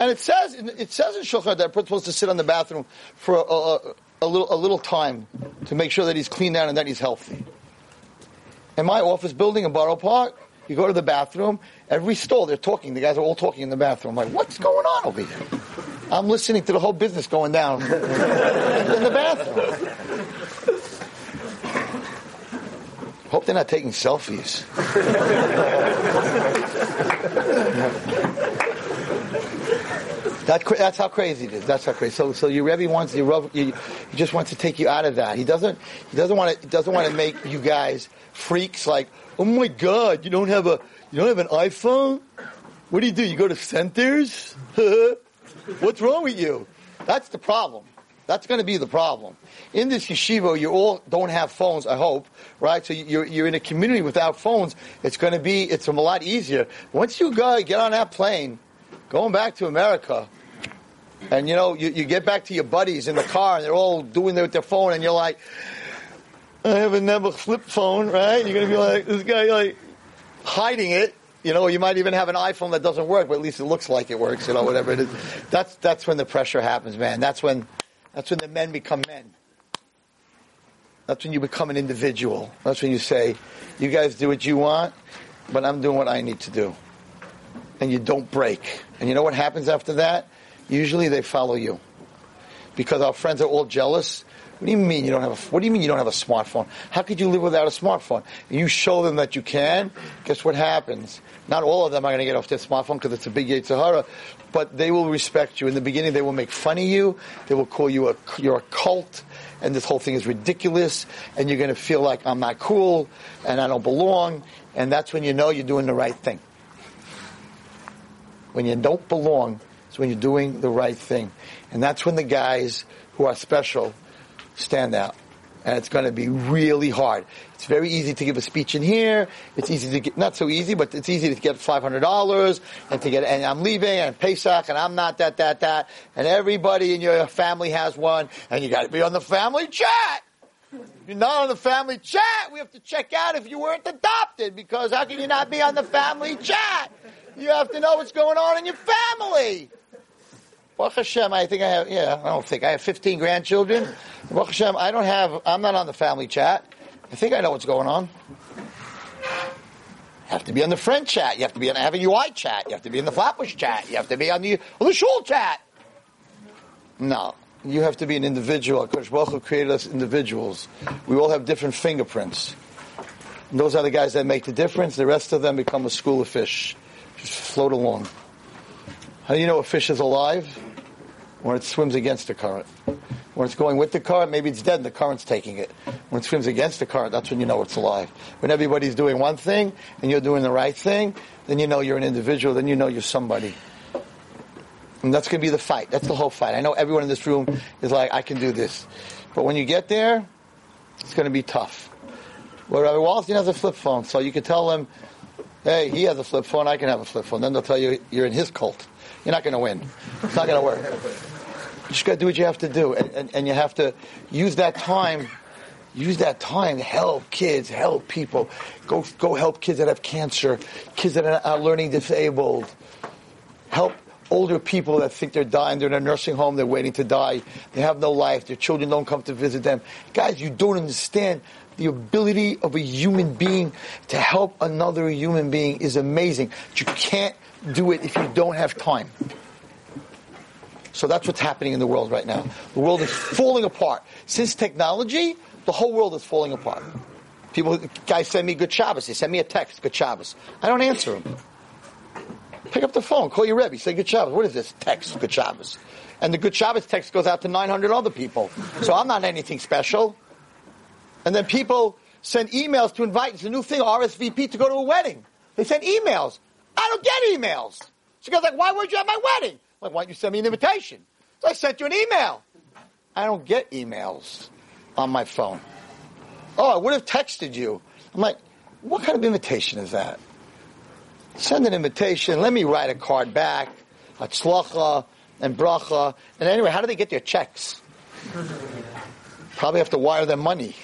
And it says, it says in Shulchan that we're supposed to sit on the bathroom for a, a, a, little, a little time to make sure that he's clean down and that he's healthy. In my office building in Borough Park, you go to the bathroom, every stall they're talking. The guys are all talking in the bathroom. I'm like, what's going on over here? I'm listening to the whole business going down [LAUGHS] in the bathroom. Hope they're not taking selfies. That, that's how crazy it is. That's how crazy. So, so your Rebbe wants you, you, he just wants to take you out of that. He doesn't. He doesn't want to. Doesn't want to make you guys freaks. Like, oh my God, you don't have a. You don't have an iPhone. What do you do? You go to centers? [LAUGHS] What's wrong with you? That's the problem. That's going to be the problem. In this yeshiva, you all don't have phones, I hope, right? So you're, you're in a community without phones. It's going to be, it's a lot easier. Once you go, get on that plane, going back to America, and you know, you, you get back to your buddies in the car and they're all doing it with their phone and you're like, I have a never flip phone, right? You're going to be like, this guy like hiding it you know, you might even have an iPhone that doesn't work, but at least it looks like it works. You know, whatever it is. That's that's when the pressure happens, man. That's when that's when the men become men. That's when you become an individual. That's when you say, "You guys do what you want, but I'm doing what I need to do," and you don't break. And you know what happens after that? Usually they follow you because our friends are all jealous what do you mean you don't have a, what do you mean you don't have a smartphone? How could you live without a smartphone? You show them that you can, guess what happens? Not all of them are going to get off their smartphone because it's a big Sahara, but they will respect you. In the beginning, they will make fun of you. They will call you a, you're a cult, and this whole thing is ridiculous, and you're going to feel like I'm not cool, and I don't belong, and that's when you know you're doing the right thing. When you don't belong, it's when you're doing the right thing. And that's when the guys who are special stand out. And it's going to be really hard. It's very easy to give a speech in here. It's easy to get, not so easy, but it's easy to get $500 and to get, and I'm leaving and Pesach and I'm not that, that, that. And everybody in your family has one and you got to be on the family chat. You're not on the family chat. We have to check out if you weren't adopted because how can you not be on the family chat? You have to know what's going on in your family. Baruch Hashem, I think I have, yeah, I don't think, I have 15 grandchildren. Baruch Hashem, I don't have, I'm not on the family chat. I think I know what's going on. You have to be on the friend chat. You have to be on the Have a UI chat. You have to be in the Flatbush chat. You have to be on the, on the Shul chat. No. You have to be an individual. Kosh Baruch created us individuals. We all have different fingerprints. And those are the guys that make the difference. The rest of them become a school of fish. Just float along. How do you know a fish is alive? When it swims against the current. When it's going with the current, maybe it's dead and the current's taking it. When it swims against the current, that's when you know it's alive. When everybody's doing one thing and you're doing the right thing, then you know you're an individual, then you know you're somebody. And that's going to be the fight. That's the whole fight. I know everyone in this room is like, I can do this. But when you get there, it's going to be tough. Well, Rabbi Wallerstein has a flip phone, so you can tell him, hey, he has a flip phone, I can have a flip phone. Then they'll tell you you're in his cult. You're not going to win. It's not going to work. You just got to do what you have to do, and, and, and you have to use that time. Use that time help kids, help people. Go, go help kids that have cancer, kids that are learning disabled. Help older people that think they're dying. They're in a nursing home. They're waiting to die. They have no life. Their children don't come to visit them. Guys, you don't understand the ability of a human being to help another human being is amazing. You can't do it if you don't have time. So that's what's happening in the world right now. The world is falling apart. Since technology, the whole world is falling apart. People, guys send me good Shabbos. They send me a text, good Shabbos. I don't answer them. Pick up the phone, call your Rebbe, say good Shabbos. What is this text, good Shabbos? And the good Shabbos text goes out to 900 other people. So I'm not anything special. And then people send emails to invite. It's a new thing, RSVP to go to a wedding. They send emails. I don't get emails. She goes like, why weren't you at my wedding? I'm like, why don't you send me an invitation? So I sent you an email. I don't get emails on my phone. Oh, I would have texted you. I'm like, what kind of invitation is that? Send an invitation. Let me write a card back. a Hatzlacha and bracha. And anyway, how do they get their checks? Probably have to wire them money,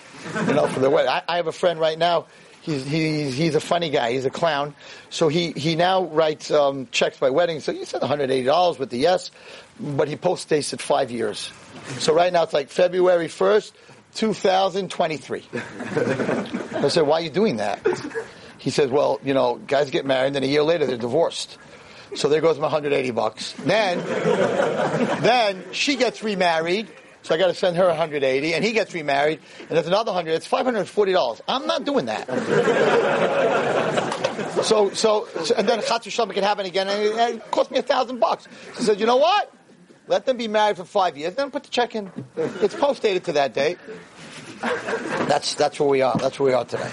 you know, for their wedding. I, I have a friend right now. He's, he's, he's a funny guy. He's a clown. So he, he now writes um, checks by wedding. So he said $180 with the yes, but he post dates at five years. So right now it's like February 1st, 2023. I said, why are you doing that? He says, well, you know, guys get married, and then a year later they're divorced. So there goes my 180 bucks. Then, then she gets remarried. So I got to send her 180, and he gets remarried, and there's another 100. It's 540 dollars. I'm not doing that. so, [LAUGHS] so, so, and then Chatzar Shalom can happen again, and it, it cost me a thousand bucks. I said, you know what? Let them be married for five years, then put the check in. It's post dated to that date. That's that's where we are. That's where we are today.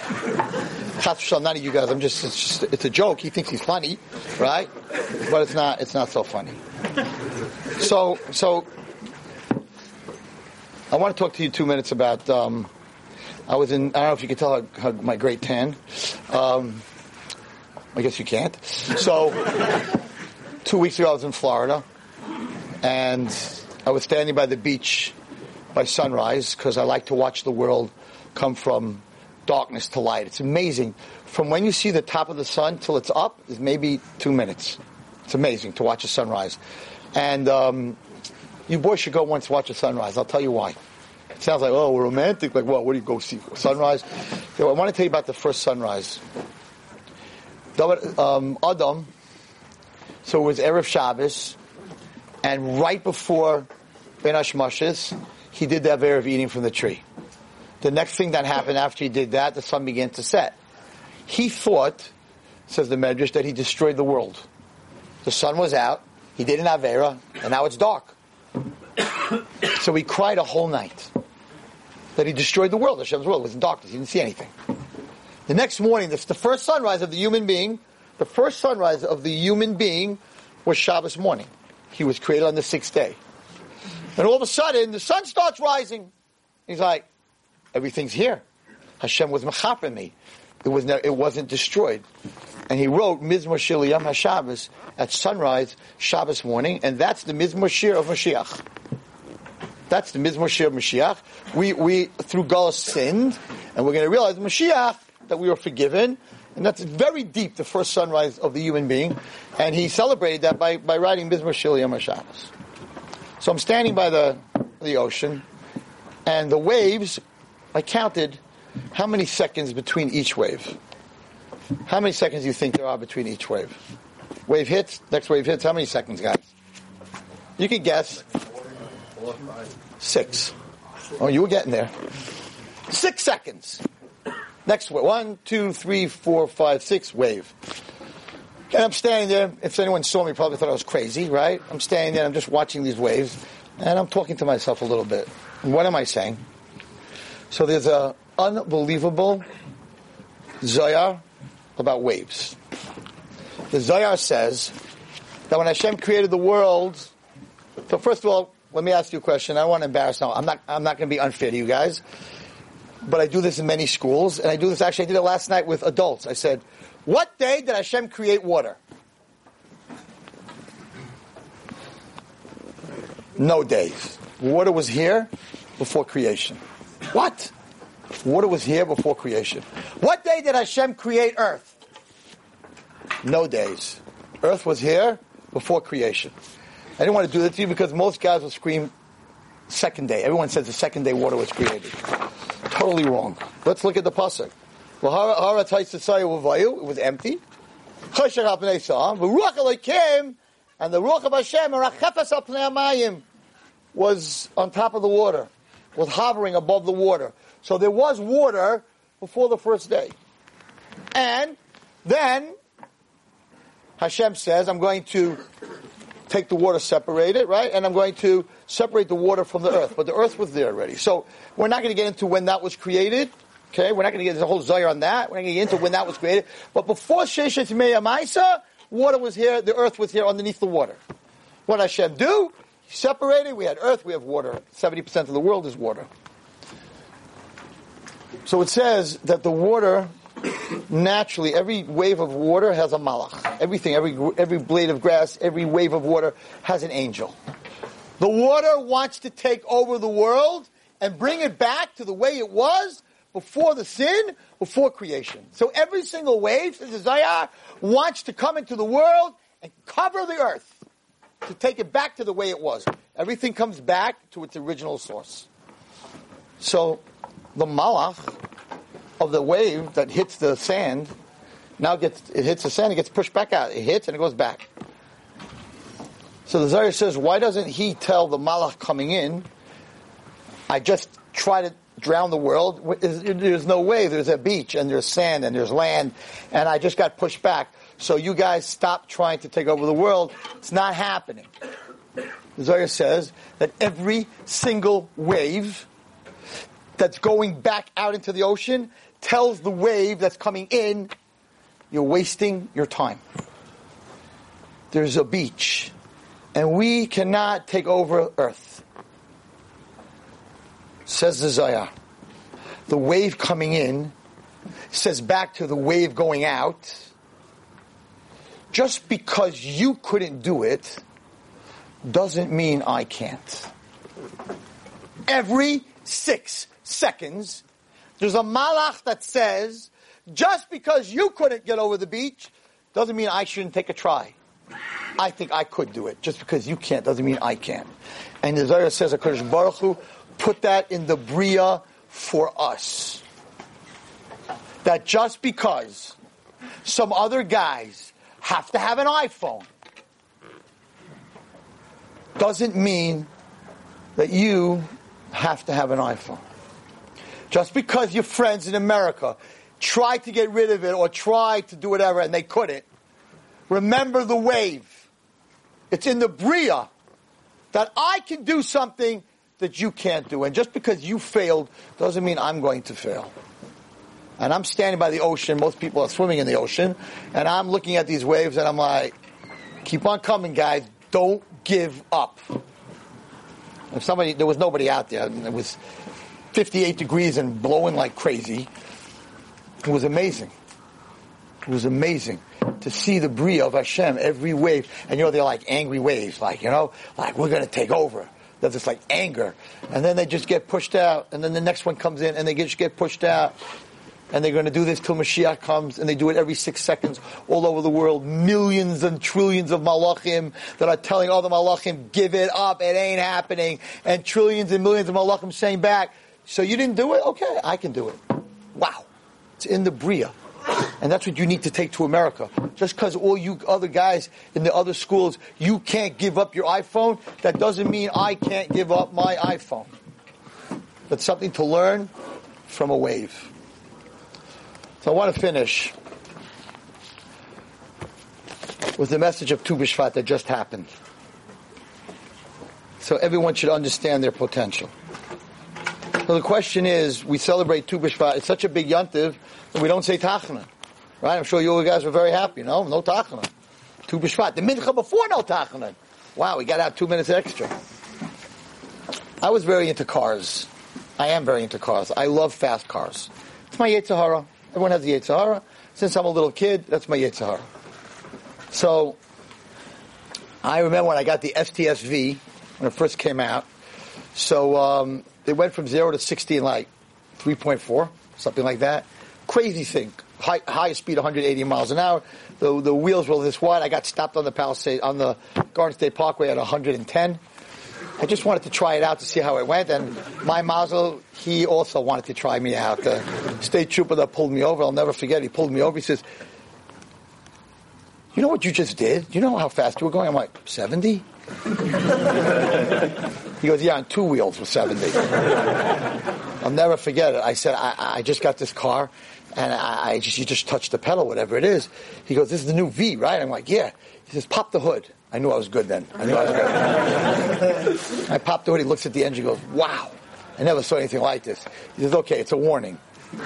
None of you guys. I'm just it's, just. it's a joke. He thinks he's funny, right? But it's not. It's not so funny. So so. I want to talk to you two minutes about. Um, I was in. I don't know if you can tell how, my great tan. Um, I guess you can't. So, [LAUGHS] two weeks ago I was in Florida, and I was standing by the beach by sunrise because I like to watch the world come from darkness to light. It's amazing. From when you see the top of the sun till it's up is maybe two minutes. It's amazing to watch a sunrise. And um, you boys should go once watch a sunrise. I'll tell you why. It sounds like, oh, romantic. Like, what? Where do you go see sunrise? So I want to tell you about the first sunrise. Um, Adam, so it was Erev Shabbos, and right before Bein Hashmashos, he did the Aver of eating from the tree. The next thing that happened after he did that, the sun began to set. He thought, says the Medrash, that he destroyed the world. The sun was out, he did an Avera, and now it's dark. [COUGHS] so he cried a whole night that he destroyed the world. Hashem's world was in darkness. He didn't see anything. The next morning, this the first sunrise of the human being, the first sunrise of the human being was Shabbos morning. He was created on the sixth day. And all of a sudden, the sun starts rising. He's like, everything's here. Hashem was mechapin me. It was ne- it wasn't destroyed. And he wrote Mizmor Shir Yom HaShabbos at sunrise, Shabbos morning, and that's the Mizmor Shir of Mashiach. That's the Mizmor Shir of Mashiach. We, we, through Galus sinned, and we're going to realize Mashiach, that we were forgiven, and that's very deep, the first sunrise of the human being. And he celebrated that by, by writing Mizmor Shir Yom HaShabbos. So I'm standing by the, the ocean, and the waves, I counted how many seconds between each wave. How many seconds do you think there are between each wave? Wave hits, next wave hits, how many seconds, guys? You can guess. Six. Oh, you were getting there. Six seconds. Next wave. One, two, three, four, five, six, wave. And I'm standing there. If anyone saw me, probably thought I was crazy, right? I'm standing there. I'm just watching these waves, and I'm talking to myself a little bit. What am I saying? So there's a unbelievable Zohar about waves. The Zohar says that when Hashem created the world, so first of all, let me ask you a question. I want to embarrass now. I'm not. I'm not going to be unfair to you guys, but I do this in many schools, and I do this. Actually, I did it last night with adults. I said, what day did Hashem create water? No days. Water was here before creation. What? Water was here before creation. What day did Hashem create earth? No days. Earth was here before creation. I didn't want to do that to you because most guys will scream second day. Everyone says the second day water was created. Totally wrong. Let's look at the pasuk. It was empty. And the Ruach of Hashem, was on top of the water, was hovering above the water. So there was water before the first day. And then Hashem says, I'm going to take the water, separate it, right? And I'm going to separate the water from the earth. But the earth was there already. So we're not going to get into when that was created. Okay, we're not going to get into the whole Zohar on that. We're not going to get into when that was created. But before Sheshet Maisa, water was here, the earth was here underneath the water. What Hashem do? He separated, we had earth, we have water. 70% of the world is water. So it says that the water, naturally, every wave of water has a malach. Everything, every, every blade of grass, every wave of water has an angel. The water wants to take over the world and bring it back to the way it was before the sin, before creation. So every single wave, says Isaiah, wants to come into the world and cover the earth to take it back to the way it was. Everything comes back to its original source. So the malach of the wave that hits the sand now gets it hits the sand, it gets pushed back out. It hits and it goes back. So the Zohar says, why doesn't he tell the malach coming in, I just try to drown the world? There's no way. There's a beach and there's sand and there's land, and I just got pushed back. So you guys stop trying to take over the world. It's not happening. The Zohar says that every single wave that's going back out into the ocean tells the wave that's coming in, you're wasting your time. There's a beach, and we cannot take over Earth. Says the Zohar. The wave coming in says back to the wave going out. Just because you couldn't do it doesn't mean I can't. Every six seconds, there's a malach that says, just because you couldn't get over the beach doesn't mean I shouldn't take a try. I think I could do it. Just because you can't doesn't mean I can't. And the Zohar says, HaKadosh Baruch Hu put that in the Bria for us. That just because some other guys have to have an iPhone doesn't mean that you have to have an iPhone. Just because your friends in America tried to get rid of it or tried to do whatever and they couldn't, remember the wave. It's in the Bria that I can do something that you can't do. And just because you failed doesn't mean I'm going to fail. And I'm standing by the ocean. Most people are swimming in the ocean. And I'm looking at these waves and I'm like, keep on coming, guys. Don't give up. If somebody, there was nobody out there. It was 58 degrees and blowing like crazy. It was amazing. It was amazing to see the bria of Hashem every wave. And you know, they're like angry waves, like, you know, like we're going to take over. There's this like anger. And then they just get pushed out. And then the next one comes in and they just get pushed out. And they're going to do this till Mashiach comes, and they do it every six seconds all over the world. Millions and trillions of malachim that are telling all the malachim, give it up, it ain't happening. And trillions and millions of malachim saying back, so you didn't do it? Okay, I can do it. Wow. It's in the Bria. And that's what you need to take to America. Just because all you other guys in the other schools, you can't give up your iPhone, that doesn't mean I can't give up my iPhone. That's something to learn from a wave. So I want to finish with the message of Tu B'Shvat that just happened. So everyone should understand their potential. So the question is, we celebrate Tu B'Shvat. It's such a big yontiv that we don't say Tachanun. Right? I'm sure you guys were very happy. No, no Tachanun. Tu B'Shvat. The mincha before no Tachanun. Wow, we got out two minutes extra. I was very into cars. I am very into cars. I love fast cars. It's my Yetzer Hara. Everyone has the Yetzer Hara. Since I'm a little kid, that's my Yetzer Hara. So, I remember when I got the STSV, when it first came out. So, um, it went from zero to 60 in like 3.4, something like that. Crazy thing. High, highest speed, 180 miles an hour. The, the wheels were this wide. I got stopped on the Palisade, on the Garden State Parkway at 110. I just wanted to try it out to see how it went. And my Mazel, he also wanted to try me out. The state trooper that pulled me over, I'll never forget, he pulled me over. He says, you know what you just did? You know how fast you were going? I'm like, 70? He goes, yeah, on two wheels with 70. I'll never forget it. I said, I, I just got this car and I, I, just, you just touched the pedal, whatever it is. He goes, this is the new V, right? I'm like, yeah. He says, pop the hood. I knew I was good then. I knew I was good. I popped the hood. He looks at the engine. Goes, "Wow, I never saw anything like this." He says, "Okay, it's a warning." [LAUGHS]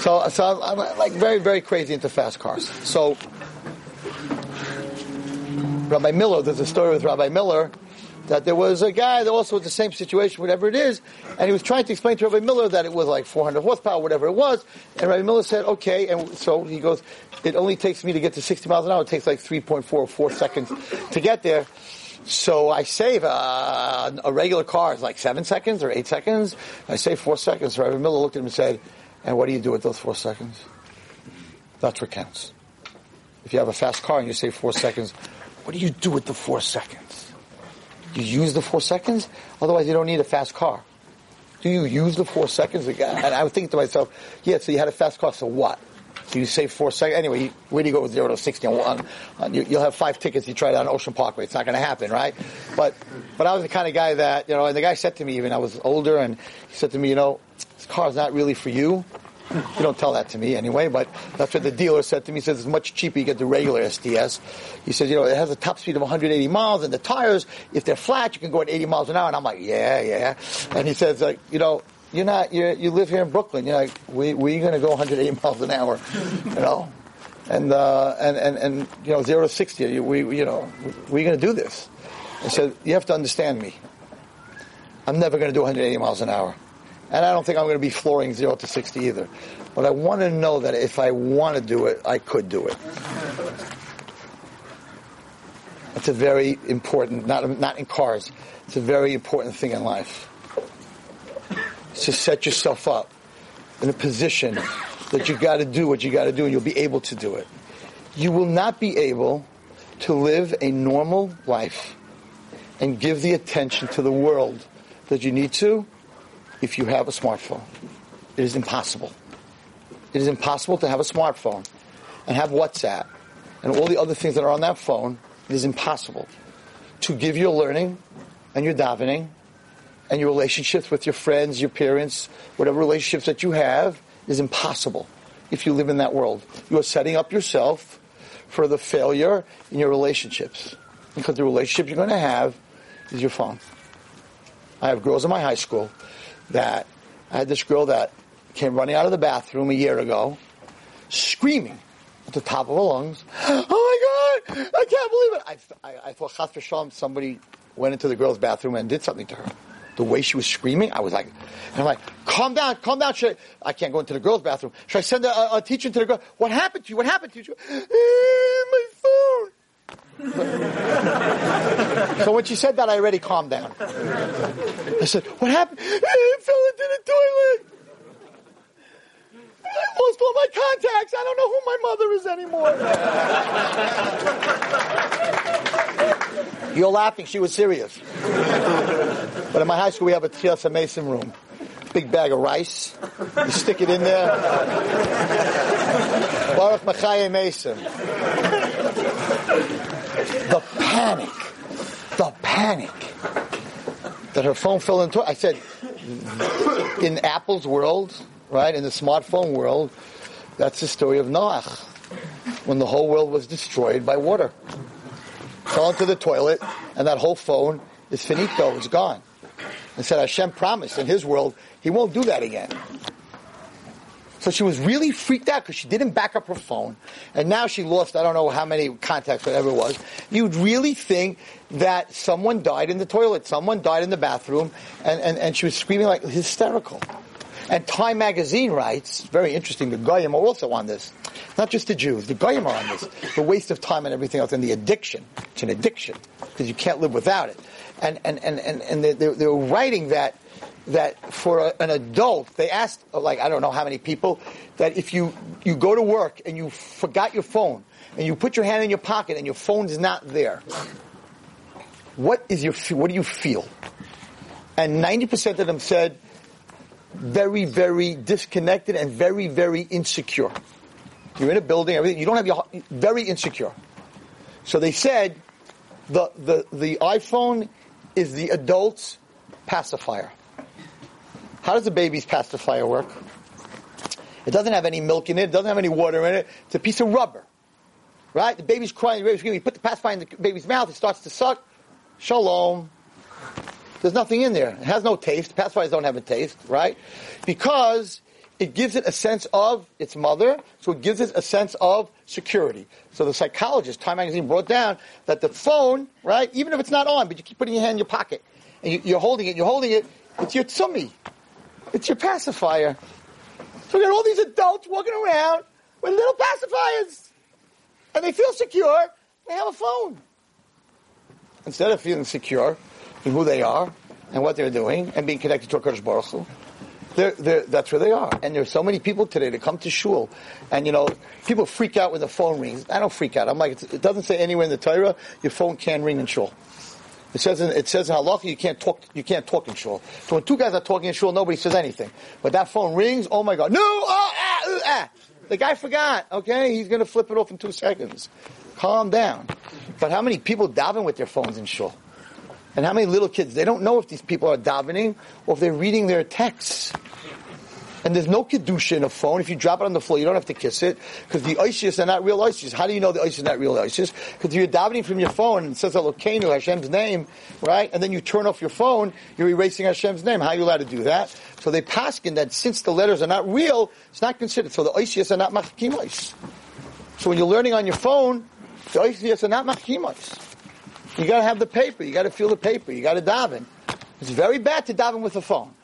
so, so I'm like very, very crazy into fast cars. So, Rabbi Miller, there's a story with Rabbi Miller that there was a guy that also was the same situation, whatever it is, and he was trying to explain to Rabbi Miller that it was like 400 horsepower, whatever it was, and Rabbi Miller said, okay, and so he goes, it only takes me to get to 60 miles an hour, it takes like 3.4 or 4 seconds to get there. So I save uh, a regular car is like seven seconds or eight seconds. I save four seconds. Rabbi Miller looked at him and said, "And what do you do with those four seconds? That's what counts. If you have a fast car and you save four seconds, what do you do with the four seconds? You use the four seconds. Otherwise, you don't need a fast car. Do you use the four seconds? Again? And I would think to myself, yeah. So you had a fast car. So what? So you save four seconds. Anyway, where do you go with zero to sixty? On, on, uh, you, will have five tickets. You try it on Ocean Parkway. It's not going to happen, right? But but I was the kind of guy that you know. And the guy said to me, even I was older, and he said to me, you know, this car is not really for you. You don't tell that to me anyway, but that's what the dealer said to me. He says it's much cheaper you get the regular SDS. He says, you know, it has a top speed of 180 miles, and the tires, if they're flat, you can go at 80 miles an hour. And I'm like, yeah, yeah. And he says, like, you know, you're not, you you live here in Brooklyn. You're like, we, we're going to go 180 miles an hour, you know? And, uh, and, and, and, you know, zero to 60, we, you know, we're going to do this. I said, you have to understand me. I'm never going to do 180 miles an hour. And I don't think I'm going to be flooring zero to 60 either. But I want to know that if I want to do it, I could do it. It's a very important, not, not in cars, it's a very important thing in life to set yourself up in a position that you got to do what you got to do and you'll be able to do it. You will not be able to live a normal life and give the attention to the world that you need to if you have a smartphone. It is impossible. It is impossible to have a smartphone and have WhatsApp and all the other things that are on that phone. It is impossible to give your learning and your davening and your relationships with your friends, your parents, whatever relationships that you have is impossible if you live in that world. You are setting up yourself for the failure in your relationships because the relationship you're going to have is your phone. I have girls in my high school that I had this girl that came running out of the bathroom a year ago, screaming at the top of her lungs, "Oh my God, I can't believe it!" I, I, I thought Chas somebody went into the girl's bathroom and did something to her the way she was screaming, I was like, I'm like, calm down, calm down. Should I, I can't go into the girls' bathroom. Should I send a, a teacher to the girl? What happened to you? What happened to you? Eh, my phone. [LAUGHS] so when she said that, I already calmed down. I said, what happened? It fell into the toilet. I lost all my contacts. I don't know who my mother is anymore. You're laughing. She was serious. But in my high school, we have a Techias Meisim room. Big bag of rice. You stick it in there. Baruch Mechaye Meisim. The panic. The panic. That her phone fell into. I said, in Apple's world, right, in the smartphone world, that's the story of Noach. When the whole world was destroyed by water. Fell into the toilet, and that whole phone is finito, it's gone and said Hashem promised in his world he won't do that again. So she was really freaked out because she didn't back up her phone. And now she lost, I don't know how many contacts, whatever it was. You'd really think that someone died in the toilet, someone died in the bathroom, and, and, and she was screaming like hysterical. And Time magazine writes, very interesting, the Goyim are also on this. Not just the Jews, the Goyim are on this. The waste of time and everything else, and the addiction. It's an addiction, because you can't live without it and and and and, and they're, they, were writing that that for a, an adult, they asked like I don't know how many people that if you you go to work and you forgot your phone and you put your hand in your pocket and your phone is not there, what is your what do you feel? And ninety percent of them said very very disconnected and very very insecure. You're in a building, everything you don't have your very insecure. So they said the the the iPhone is the adult's pacifier. How does a baby's pacifier work? It doesn't have any milk in it, it doesn't have any water in it, it's a piece of rubber. Right? The baby's crying, the baby's screaming, you put the pacifier in the baby's mouth, it starts to suck. Shalom. There's nothing in there. It has no taste. Pacifiers don't have a taste, right? Because it gives it a sense of its mother, so it gives it a sense of security. So the psychologist, Time Magazine, brought down that the phone, right, even if it's not on, but you keep putting your hand in your pocket, and you, you're holding it, you're holding it, it's your tummy. It's your pacifier. So we got all these adults walking around with little pacifiers. And they feel secure, they have a phone. Instead of feeling secure in who they are and what they're doing and being connected to a Kadosh Baruch Hu, they're, they're, that's where they are. And there's so many people today that come to shul, and you know, people freak out when the phone rings. I don't freak out. I'm like, it doesn't say anywhere in the Torah your phone can ring in shul. It says in, it says in halacha you can't talk you can't talk in shul. So when two guys are talking in shul, nobody says anything. But that phone rings. Oh my God! No! Oh, ah, uh, ah. The guy forgot. Okay, he's going to flip it off in two seconds. Calm down. But how many people daven with their phones in shul? And how many little kids? They don't know if these people are davening or if they're reading their texts. And there's no kedusha in a phone. If you drop it on the floor, you don't have to kiss it because the osios are not real osios. How do you know the osios is not real osios? Because you're davening from your phone and it says Elokeinu, Hashem's name, right? And then you turn off your phone, you're erasing Hashem's name. How are you allowed to do that? So they paskin that since the letters are not real, it's not considered. So the osios are not machkimos. So when you're learning on your phone, the osios are not machkimos. You got to have the paper. You got to feel the paper. You got to daven. It's very bad to daven with a phone.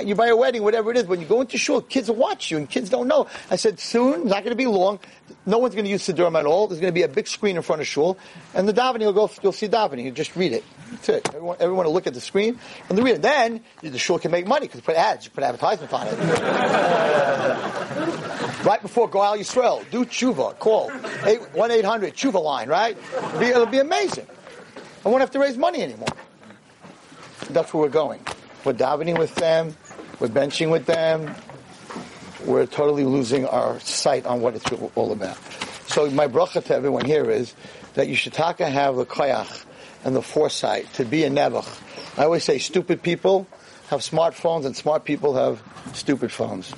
You buy a wedding, whatever it is. When you go into shul, kids will watch you, and kids don't know. I said soon, not going to be long. No one's going to use Siddurim at all. There's going to be a big screen in front of shul, and the davening will go. You'll see davening. You just read it. That's it. Everyone, everyone will look at the screen and they read it. Then the shul can make money because put ads, you put advertisements on it. [LAUGHS] right before Ga'al Yisrael, do tshuva. Call one eight hundred tshuva line. Right? It'll be, it'll be amazing. I won't have to raise money anymore. That's where we're going. We're davening with them. We're benching with them. We're totally losing our sight on what it's all about. So my bracha to everyone here is that you should taka have the koyach and the foresight to be a nebuch. I always say stupid people have smartphones and smart people have stupid phones.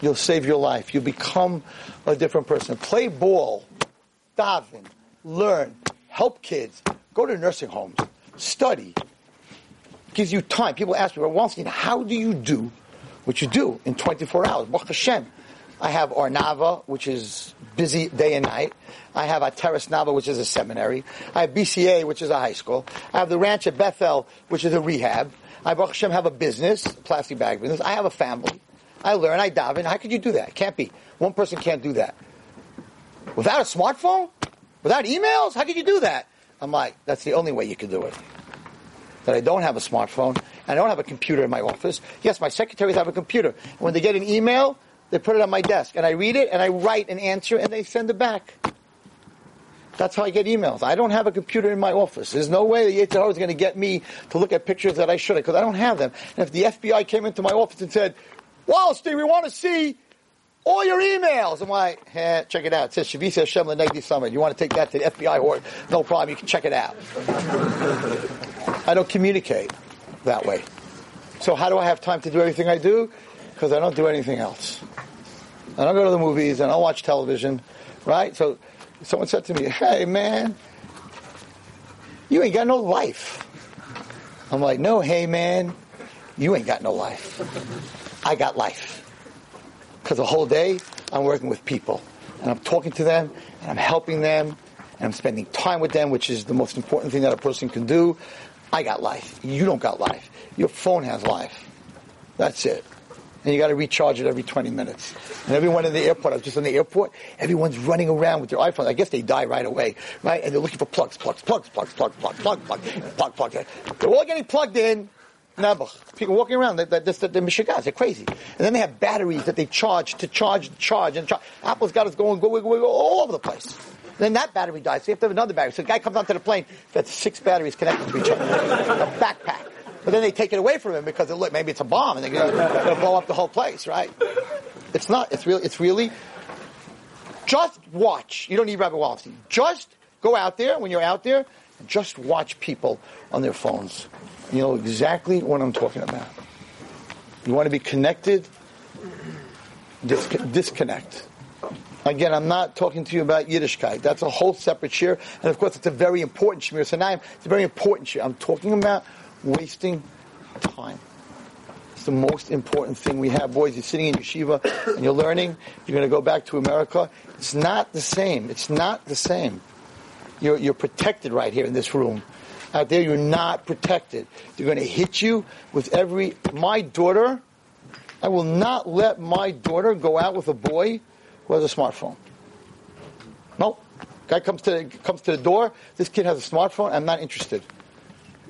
You'll save your life. You'll become a different person. Play ball, daven, learn, help kids, go to nursing homes, study. Gives you time. People ask me, well, Wallerstein, how do you do what you do in 24 hours? Baruch Hashem. I have Ohr Naava, which is busy day and night. I have Ateres Naava, which is a seminary. I have BCA, which is a high school. I have the ranch at Bethel, which is a rehab. I, Baruch Hashem, have a business, plastic bag business. I have a family. I learn, I daven. How could you do that? Can't be. One person can't do that. Without a smartphone? Without emails? How could you do that? I'm like, that's the only way you can do it. That I don't have a smartphone, and I don't have a computer in my office. Yes, my secretaries have a computer. When they get an email, they put it on my desk, and I read it, and I write an answer, and they send it back. That's how I get emails. I don't have a computer in my office. There's no way the Yitzhak is going to get me to look at pictures that I should have, because I don't have them. And if the FBI came into my office and said, Wallerstein, we want to see all your emails. I'm like, hey, check it out. It says Shivisi Hashem Lenegdi Samid. You want to take that to the FBI or no problem, you can check it out. I don't communicate that way. So how do I have time to do everything I do? Because I don't do anything else. I don't go to the movies, and I don't watch television, right? So someone said to me, hey man, you ain't got no life. I'm like, no, hey man, you ain't got no life. I got life because the whole day I'm working with people and I'm talking to them and I'm helping them and I'm spending time with them, which is the most important thing that a person can do. I got life. You don't got life. Your phone has life. That's it. And you got to recharge it every 20 minutes. And everyone in the airport, I was just in the airport, everyone's running around with their iPhone. I guess they die right away, right? And they're looking for plugs, plugs, plugs, plugs, plugs, plugs, plugs, plugs, plugs. plug. They're all getting plugged in. Nebuch. People walking around, they're, they're, they're, they're they're crazy. And then they have batteries that they charge to charge, charge, and charge. Apple's got us going, go, go, go, all over the place. Then that battery dies, so you have to have another battery. So the guy comes onto the plane, that's six batteries connected to each other. a backpack. But then they take it away from him because it, look, maybe it's a bomb and they're going to blow up the whole place, right? It's not. It's really. It's really. Just watch. You don't need Rabbi Wallerstein. Just go out there when you're out there just watch people on their phones. You know exactly what I'm talking about. You want to be connected? disconnect. Again, I'm not talking to you about Yiddishkeit. That's a whole separate share. And of course, it's a very important Shemir Sinai. It's a very important share. I'm talking about wasting time. It's the most important thing we have. Boys, you're sitting in yeshiva and you're learning. You're going to go back to America. It's not the same. It's not the same. You're, you're protected right here in this room. Out there, you're not protected. They're going to hit you with every. My daughter, I will not let my daughter go out with a boy who has a smartphone. No. Guy comes to comes to the door. This kid has a smartphone. I'm not interested.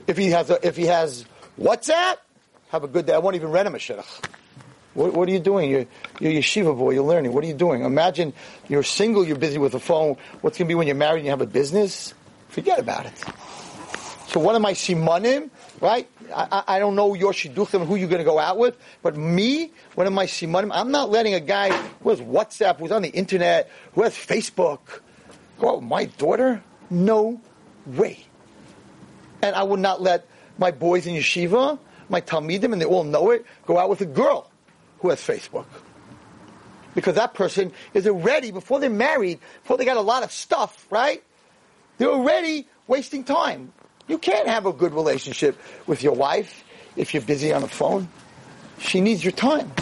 If he has a, if he has WhatsApp, have a good day. I won't even rent him a shidduch. What, what, are you doing? You're, you're yeshiva boy. You're learning. What are you doing? Imagine you're single. You're busy with a phone. What's going to be when you're married and you have a business? Forget about it. So one of my simanim, right? I, I don't know your shidduchim, who you're going to go out with, but me, one of my simanim, I'm not letting a guy who has WhatsApp, who's on the internet, who has Facebook, go out with my daughter. No way. And I would not let my boys in yeshiva, my talmidim, and they all know it, go out with a girl who has Facebook. Because that person is already, before they're married, before they got a lot of stuff, right? They're already wasting time. You can't have a good relationship with your wife if you're busy on the phone. She needs your time.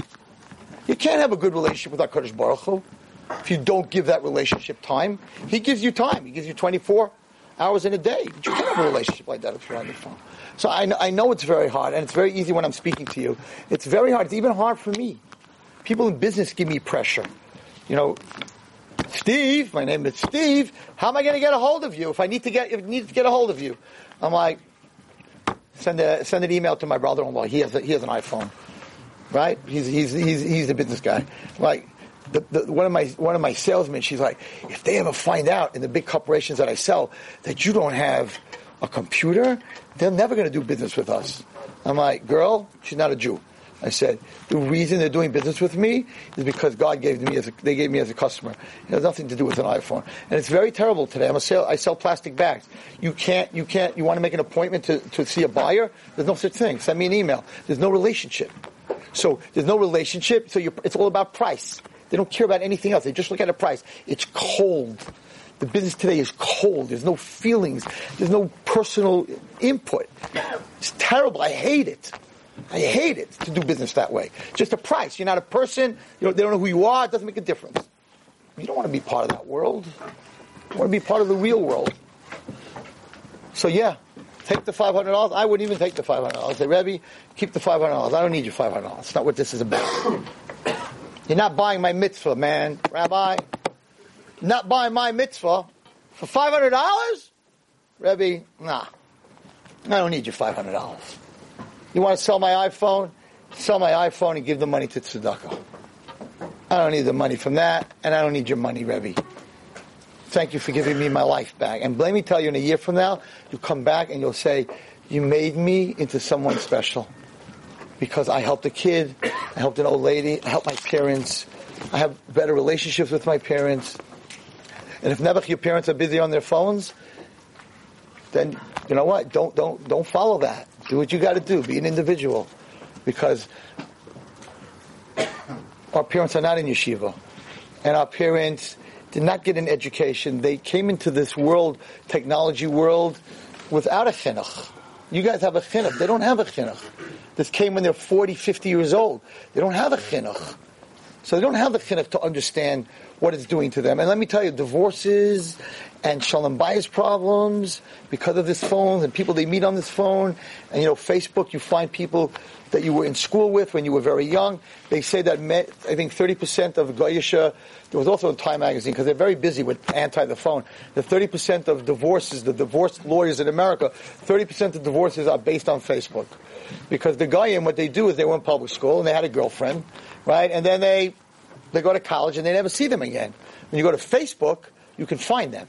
You can't have a good relationship with HaKadosh Baruch Hu if you don't give that relationship time. He gives you time. He gives you 24 hours in a day. But you can't have a relationship like that if you're on the phone. So I know, I know it's very hard, and it's very easy when I'm speaking to you. It's very hard. It's even hard for me. People in business give me pressure. You know, Steve, my name is Steve. How am I going to get a hold of you if I need to get if I need to get a hold of you? I'm like, send a send an email to my brother-in-law. He has a, he has an iPhone, right? He's he's he's he's the business guy. Like. The, the, one of my one of my salesmen, she's like, if they ever find out in the big corporations that I sell that you don't have a computer, they're never going to do business with us. I'm like, girl, she's not a Jew. I said, the reason they're doing business with me is because God gave me as a, they gave me as a customer. It has nothing to do with an iPhone. And it's very terrible today. I'm a sale, I sell plastic bags. You can't, you can't, you want to make an appointment to, to see a buyer? There's no such thing. Send me an email. There's no relationship. So there's no relationship, so it's all about price. They don't care about anything else. They just look at a price. It's cold. The business today is cold. There's no feelings. There's no personal input. It's terrible. I hate it. I hate it to do business that way. Just a price. You're not a person. You they don't know who you are. It doesn't make a difference. You don't want to be part of that world. You want to be part of the real world. So yeah, take the five hundred dollars. I wouldn't even take the five hundred dollars. Say, Rebbe, keep the five hundred dollars. I don't need your five hundred dollars. It's not what this is about. [COUGHS] You're not buying my mitzvah, man, Rabbi. Not buying my mitzvah for five hundred dollars, Rebbe. Nah, I don't need your five hundred dollars. You want to sell my iPhone? Sell my iPhone and give the money to tzedakah. I don't need the money from that, and I don't need your money, Rebbe. Thank you for giving me my life back. And let me tell you, in a year from now, you'll come back and you'll say, you made me into someone special. Because I helped a kid, I helped an old lady, I helped my parents, I have better relationships with my parents. And if never your parents are busy on their phones, then you know what? Don't don't don't follow that. Do what you got to do. Be an individual, because our parents are not in yeshiva, and our parents did not get an education. They came into this world, technology world, without a chinuch. You guys have a chinuch. They don't have a chinuch. This came when they're 40, 50 years old. They don't have a chinuch. So they don't have the chinuch to understand what it's doing to them. And let me tell you, divorces and shalom bayis problems because of this phone and people they meet on this phone. And you know, Facebook, you find people that you were in school with when you were very young. They say that I think 30% of Goyisha, there was also a Time magazine because they're very busy with anti the phone. The 30% of divorces, the divorce lawyers in America, 30% of divorces are based on Facebook. Because the guy in what they do is they went public school and they had a girlfriend, right? And then they they go to college and they never see them again. When you go to Facebook, you can find them.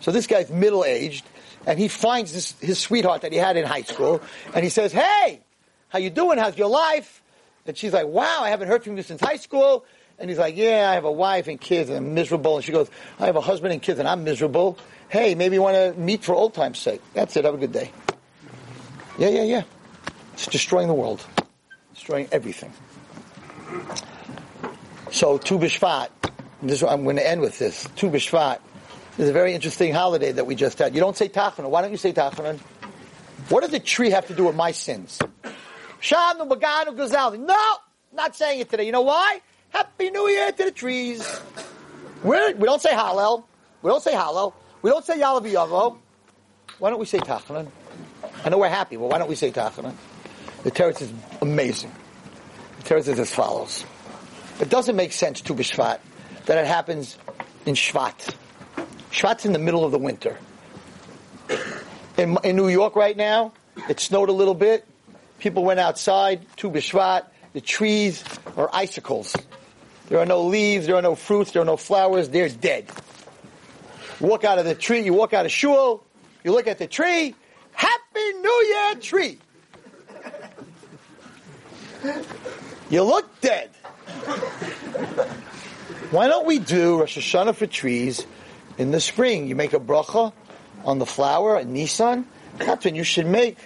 So this guy's middle aged, and he finds this, his sweetheart that he had in high school, and he says, "Hey, how you doing? How's your life?" And she's like, "Wow, I haven't heard from you since high school." And he's like, "Yeah, I have a wife and kids, and I'm miserable." And she goes, "I have a husband and kids, and I'm miserable. Hey, maybe you want to meet for old time's sake." That's it. Have a good day. Yeah, yeah, yeah. It's destroying the world, destroying everything. So Tu B'Shvat, this, I'm going to end with this. Tu B'Shvat is a very interesting holiday that we just had. You don't say Tachanun. Why don't you say Tachanun? What does the tree have to do with my sins? Shanu Baganu Gazal. No, not saying it today. You know why? Happy New Year to the trees. We're, we don't say Hallel. We don't say Hallel. We don't say Yalav Yavo. Why don't we say Tachanun? I know we're happy, but why don't we say Tachanun? The teretz is amazing. The teretz is as follows. It doesn't make sense Tu B'Shvat that it happens in Shvat. Shvat's in the middle of the winter. In, in New York right now, it snowed a little bit. People went outside, Tu B'Shvat. The trees are icicles. There are no leaves, there are no fruits, there are no flowers, they're dead. You walk out of the tree, you walk out of shul, you look at the tree, Happy New Year tree! You look dead. Why don't we do Rosh Hashanah for trees in the spring? You make a bracha on the flower at Nisan. That's when you should make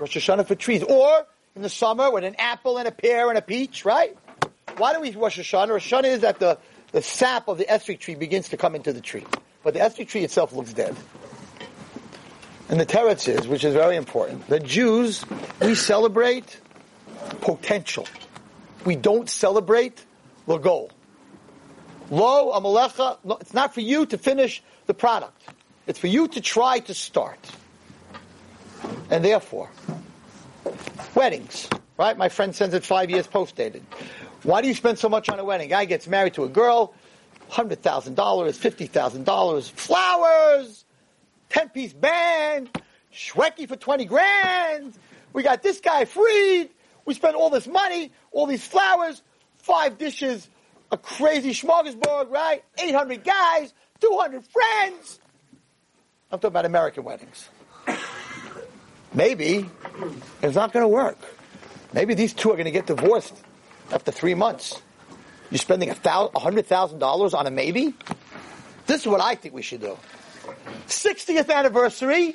Rosh Hashanah for trees. Or in the summer with an apple and a pear and a peach, right? Why do we Rosh Hashanah? Rosh Hashanah is that the, the sap of the esrog tree begins to come into the tree. But the esrog tree itself looks dead. And the teretz is, which is very important, the Jews, we celebrate potential. We don't celebrate the goal. Lo amalecha, it's not for you to finish the product. It's for you to try to start. And therefore, weddings, right? My friend sends it five years post dated. Why do you spend so much on a wedding? Guy gets married to a girl, $100,000, $50,000, flowers, 10 piece band, Shweki for 20 grand. We got this guy freed. We spent all this money, all these flowers, five dishes, a crazy smorgasbord, right? 800 guys, 200 friends. I'm talking about American weddings. [COUGHS] Maybe it's not going to work. Maybe these two are going to get divorced after three months. You're spending a hundred thousand dollars on a maybe. This is what I think we should do. 60th anniversary.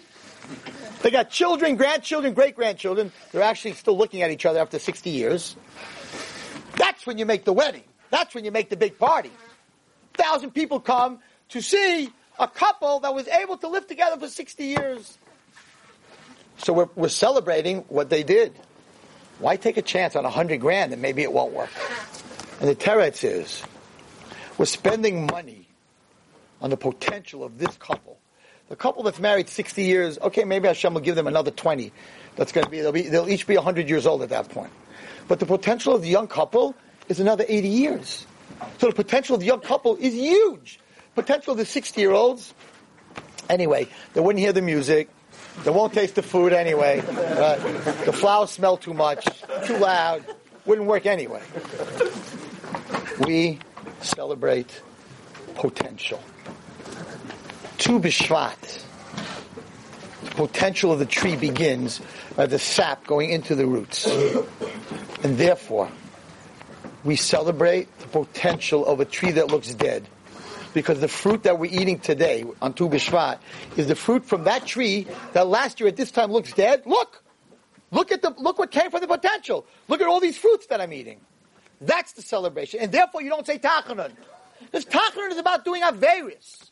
They got children, grandchildren, great grandchildren. They're actually still looking at each other after 60 years. That's when you make the wedding. That's when you make the big party. A Thousand people come to see a couple that was able to live together for 60 years. So we're, we're celebrating what they did. Why take a chance on a hundred grand and maybe it won't work? And the teretz is, we're spending money on the potential of this couple. The couple that's married 60 years, okay, maybe Hashem will give them another 20. That's going to be they'll, be, they'll each be 100 years old at that point. But the potential of the young couple is another 80 years. So the potential of the young couple is huge. Potential of the 60 year olds, anyway, they wouldn't hear the music. They won't taste the food anyway. [LAUGHS] The flowers smell too much, too loud. Wouldn't work anyway. We celebrate potential. Tu B'Shvat. The potential of the tree begins by the sap going into the roots. And therefore, we celebrate the potential of a tree that looks dead because the fruit that we're eating today on Tu B'Shvat is the fruit from that tree that last year at this time looks dead. Look! Look at the, look what came from the potential. Look at all these fruits that I'm eating. That's the celebration. And therefore you don't say Tachanun. This Tachanun is about doing Averis.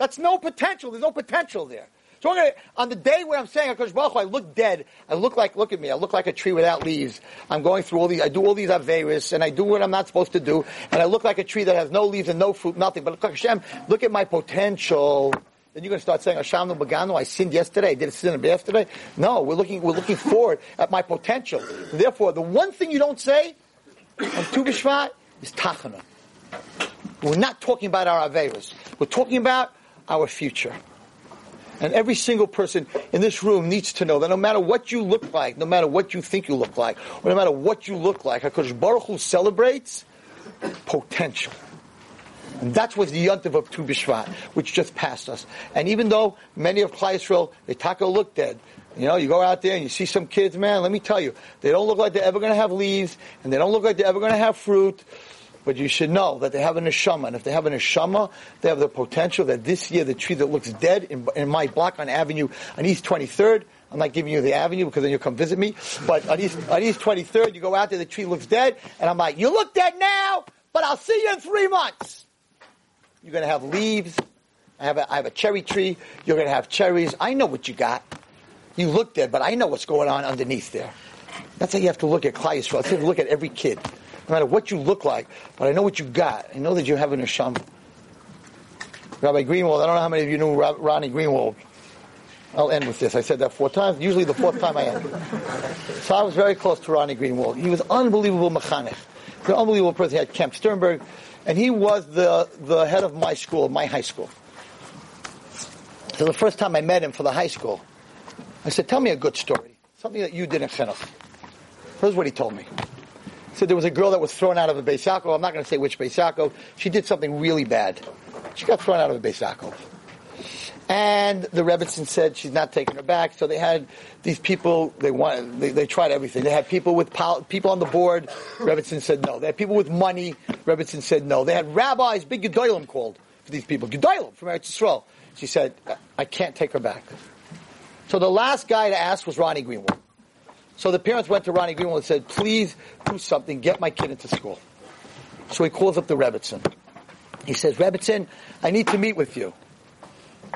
That's no potential. There's no potential there. So gonna, on the day where I'm saying Hakadosh Baruch Hu, I look dead. I look like look at me. I look like a tree without leaves. I'm going through all these. I do all these averis, and I do what I'm not supposed to do, and I look like a tree that has no leaves and no fruit, nothing. But Hashem, look at my potential. Then you're going to start saying Hashem no bagano. I sinned yesterday. I did a sin yesterday. No, we're looking. We're looking forward at my potential. Therefore, the one thing you don't say on Tu B'Shvat is tachana. We're not talking about our averis. We're talking about our future. And every single person in this room needs to know that no matter what you look like, no matter what you think you look like, or no matter what you look like, HaKadosh Baruch Hu celebrates potential. And that's what the Yontiv of Tu B'Shvat, which just passed us. And even though many of Klal Yisrael, they taka look dead, you know, you go out there and you see some kids, man, let me tell you, they don't look like they're ever going to have leaves, and they don't look like they're ever going to have fruit. But you should know that they have a neshama, and if they have a neshama, they have the potential that this year the tree that looks dead in, in my block on Avenue on East 23rd. I'm not giving you the avenue because then you'll come visit me. But on East, on East 23rd, you go out there, the tree looks dead, and I'm like, you look dead now, but I'll see you in three months. You're going to have leaves. I have, a, I have a cherry tree. You're going to have cherries. I know what you got. You look dead, but I know what's going on underneath there. That's how you have to look at Klal Yisrael. You have to look at every kid. No matter what you look like, but I know what you got. I know that you have an neshama. Rabbi Greenwald, I don't know how many of you knew Ronnie Greenwald. I'll end with this. I said that four times. Usually the fourth time I end. [LAUGHS] So I was very close to Ronnie Greenwald. He was unbelievable mechanech. An unbelievable person. He had Camp Sternberg, and he was the, the head of my school, my high school. So the first time I met him for the high school, I said, tell me a good story. Something that you did in chinuch. Here's what he told me. Said there was a girl that was thrown out of a Beis. I'm not going to say which Beis. She did something really bad. She got thrown out of a Beis. And the Rebbitzin said she's not taking her back. So they had these people. They wanted. They, they tried everything. They had people with pol- people on the board. Rebbitzin said no. They had people with money. Rebbitzin said no. They had rabbis, big gedolim called for these people. Gedolim from Eretz Yisrael. She said, I can't take her back. So the last guy to ask was Ronnie Greenwald. So the parents went to Ronnie Greenwald and said, please do something, get my kid into school. So he calls up the Rebbitzin. He says, Rebbitzin, I need to meet with you.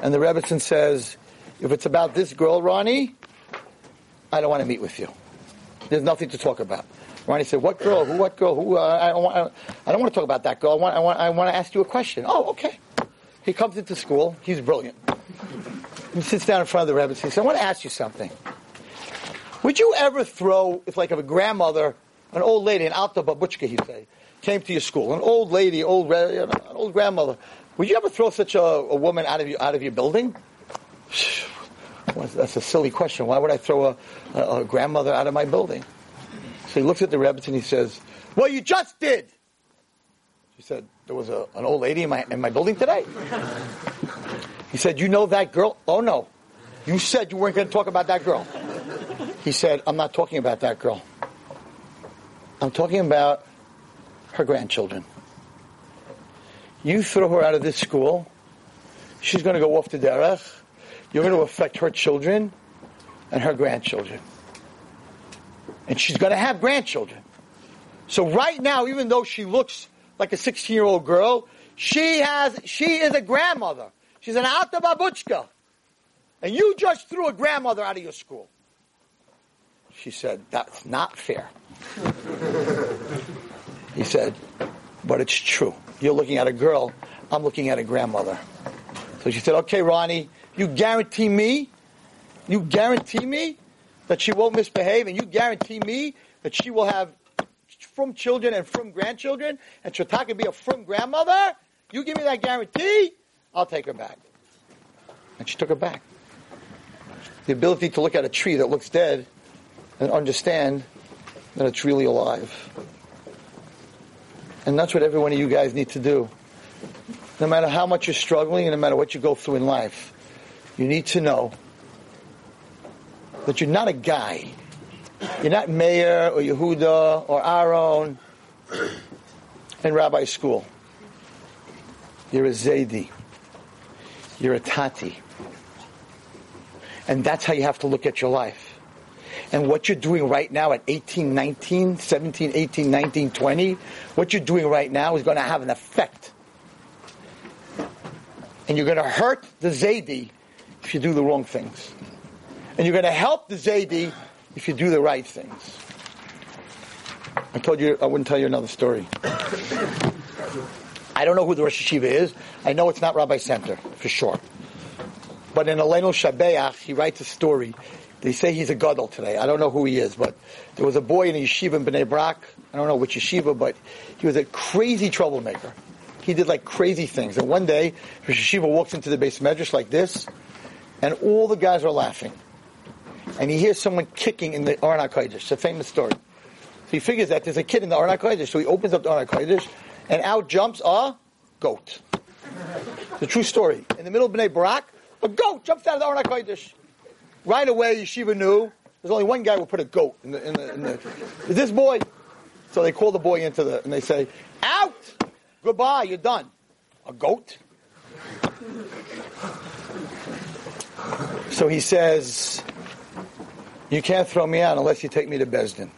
And the Rebbitzin says, if it's about this girl, Ronnie, I don't want to meet with you. There's nothing to talk about. Ronnie said, what girl? Who, what girl? Who, uh, I, don't want, I don't want to talk about that girl. I want, I, want, I want to ask you a question. Oh, okay. He comes into school. He's brilliant. He sits down in front of the Rebbe. He says, I want to ask you something. Would you ever throw, if like if a grandmother, an old lady, an alta babuchka, he'd say, came to your school, an old lady, old, an old grandmother, would you ever throw such a, a woman out of, your, out of your building? [SIGHS] That's a silly question. Why would I throw a, a, a grandmother out of my building? So he looks at the Rebbe and he says, well, you just did. She said, there was a, an old lady in my, in my building today. [LAUGHS] He said, you know that girl? Oh no. You said you weren't going to talk about that girl. He said, I'm not talking about that girl. I'm talking about her grandchildren. You throw her out of this school, she's going to go off to derech. You're going to affect her children and her grandchildren. And she's going to have grandchildren. So right now, even though she looks like a 16 year old girl. She has, she is a grandmother. She's an alta babuchka. And you just threw a grandmother out of your school. She said, that's not fair. he said, but it's true. You're looking at a girl. I'm looking at a grandmother. So she said, okay, Ronnie, you guarantee me, you guarantee me that she won't misbehave and you guarantee me that she will have from children and from grandchildren, and Chata can be a from grandmother, you give me that guarantee, I'll take her back. And she took her back. The ability to look at a tree that looks dead and understand that it's really alive. And that's what every one of you guys need to do. No matter how much you're struggling and no matter what you go through in life, you need to know that you're not a guy you're not Meir or Yehuda or Aaron in rabbi school. You're a Zaidi. You're a Tati. And that's how you have to look at your life. And what you're doing right now at 18, 19, 17, 18, 19, 20, what you're doing right now is going to have an effect. And you're going to hurt the Zaidi if you do the wrong things. And you're going to help the Zaidi if you do the right things. I told you I wouldn't tell you another story. I don't know who the Rosh Yeshiva is. I know it's not Rabbi Center, for sure. But in Aleinu Shabeach, he writes a story. They say he's a gadol today. I don't know who he is, but there was a boy in a yeshiva in Bnei Brak. I don't know which yeshiva, but he was a crazy troublemaker. He did like crazy things. And one day, Rosh Yeshiva walks into the beis medrash like this, and all the guys are laughing and he hears someone kicking in the Aron. It's a famous story. So he figures that there's a kid in the Aron. So he opens up the Aron and out jumps a goat. It's a true story. In the middle of Bnei Brak, a goat jumps out of the Aron. Right away, Yeshiva knew there's only one guy who put a goat in the, in the, in the is this boy. So they call the boy into the, and they say, out! Goodbye, you're done. A goat? So he says, you can't throw me out unless you take me to Bezdin.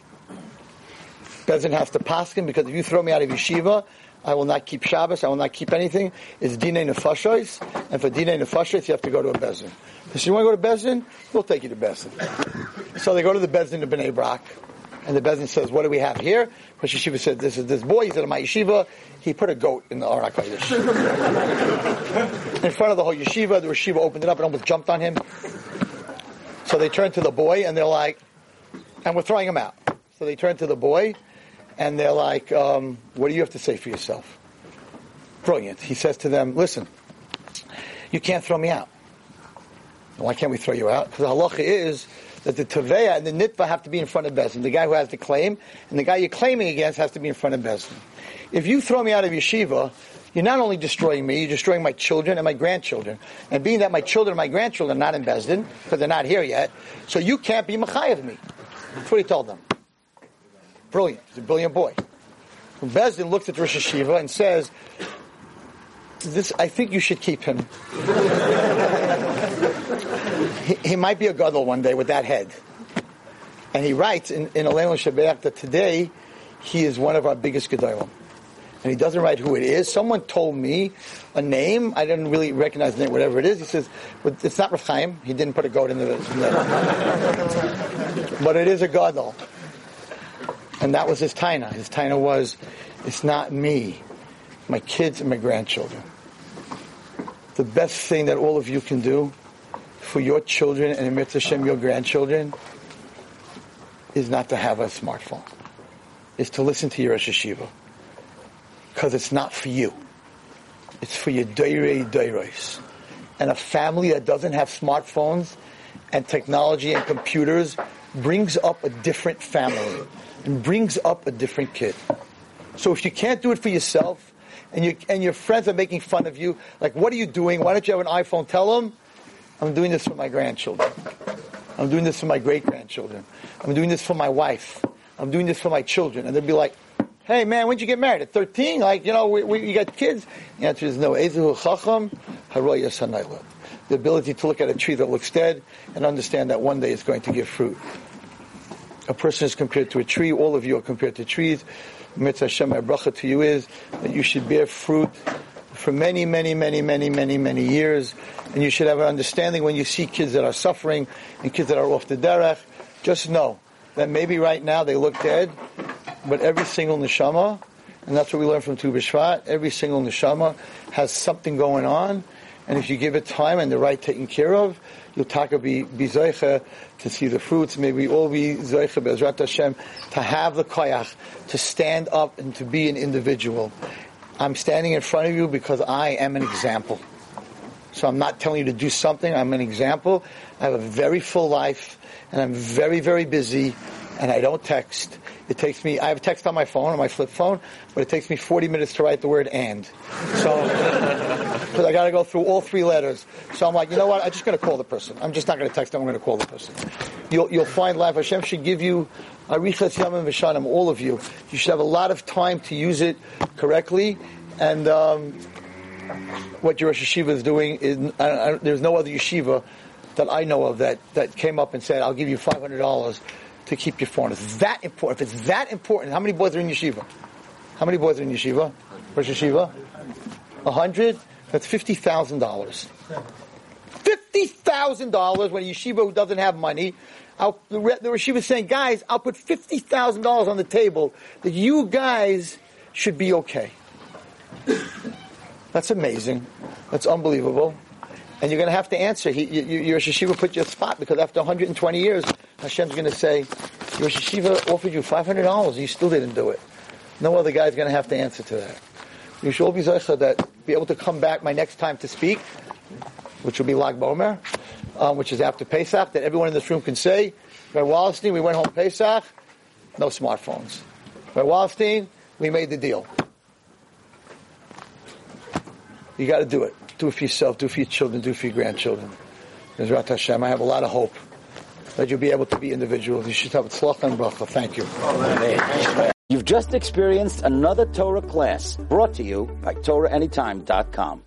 Bezdin has to pass him because if you throw me out of yeshiva, I will not keep Shabbos. I will not keep anything. It's dinei nefashos, and for dinei nefashos, you have to go to a bezin. If you want to go to bezin, we'll take you to bezin. so they go to the bezin of Bnei Brak, and the bezin says, "What do we have here?" Rosh Yeshiva said, "This is this boy." He's "In my yeshiva, he put a goat in the Arak [LAUGHS] in front of the whole yeshiva, the yeshiva opened it up and almost jumped on him. So they turn to the boy and they're like, and we're throwing him out. So they turn to the boy and they're like, um, what do you have to say for yourself? Brilliant. He says to them, listen, you can't throw me out. Why can't we throw you out? Because the halacha is that the Taveya and the Nitva have to be in front of Bezin. The guy who has the claim and the guy you're claiming against has to be in front of Bezin. If you throw me out of yeshiva, you're not only destroying me, you're destroying my children and my grandchildren. And being that my children and my grandchildren are not in Bezdin, because they're not here yet, so you can't be Machai of me. That's what he told them. Brilliant. He's a brilliant boy. Bezdin looks at Rosh Yeshiva and says, this, I think you should keep him. he, he, might be a gadol one day with that head. And he writes in, in Elena Shabbat that today he is one of our biggest gedolim. And he doesn't write who it is. Someone told me a name. I didn't really recognize the name, whatever it is. He says, but it's not Rav. He didn't put a goat in the... In the [LAUGHS] but it is a gadol. And that was his taina. His taina was, it's not me, my kids and my grandchildren. The best thing that all of you can do for your children and Emir Hashem, your grandchildren, is not to have a smartphone. Is to listen to your Hashiva. Because it's not for you. It's for your Deirei Deiros. And a family that doesn't have smartphones and technology and computers brings up a different family and brings up a different kid. So if you can't do it for yourself, and, you, and your friends are making fun of you, like, what are you doing? Why don't you have an iPhone? Tell them, I'm doing this for my grandchildren. I'm doing this for my great grandchildren. I'm doing this for my wife. I'm doing this for my children. And they'll be like, hey man, when'd you get married? At 13? Like, you know, we, we, you got kids? The answer is no. The ability to look at a tree that looks dead and understand that one day it's going to give fruit a person is compared to a tree. All of you are compared to trees. Mitzvah Hashem, my bracha to you is that you should bear fruit for many, many, many, many, many, many years. And you should have an understanding when you see kids that are suffering and kids that are off the derech. Just know that maybe right now they look dead, but every single neshama, and that's what we learn from Tu B'Shvat, every single neshama has something going on. And if you give it time and the right taken care of, you'll be, be to see the fruits. May we all be zeicha be'ezrat Hashem to have the koyach, to stand up and to be an individual. I'm standing in front of you because I am an example. So I'm not telling you to do something. I'm an example. I have a very full life and I'm very, very busy and I don't text. It takes me, I have a text on my phone, on my flip phone, but it takes me 40 minutes to write the word and. So, [LAUGHS] because I got to go through all three letters. So I'm like, you know what? I'm just going to call the person. I'm just not going to text them. I'm going to call the person. You'll, you'll find life. Hashem should give you arichas yamim v'shanim, all of you. You should have a lot of time to use it correctly. And um, what your Yeshiva is doing is, I, I, there's no other yeshiva that I know of that, that came up and said, I'll give you $500 to keep your phone. It's that important. If it's that important, how many boys are in yeshiva? How many boys are in yeshiva? Rosh yeshiva? A hundred? That's fifty thousand dollars. Fifty thousand dollars when a yeshiva who doesn't have money. I'll, the, the yeshiva is saying, guys, I'll put fifty thousand dollars on the table that you guys should be okay. That's amazing. That's unbelievable. And you're going to have to answer. He, you, your yeshiva put you a spot because after 120 years, Hashem's going to say, your yeshiva offered you $500, you still didn't do it. No other guy's going to have to answer to that. You should all be that be able to come back my next time to speak, which will be Lag BaOmer, um, which is after Pesach, that everyone in this room can say, by Wallerstein, we went home Pesach, no smartphones. By Wallerstein, we made the deal. You got to do it. Do it for yourself, do it for your children, do it for your grandchildren. There's Rat Hashem, I have a lot of hope that you'll be able to be individuals. You should have tzlach and bracha. Thank you. You've just experienced another Torah class brought to you by TorahAnytime.com.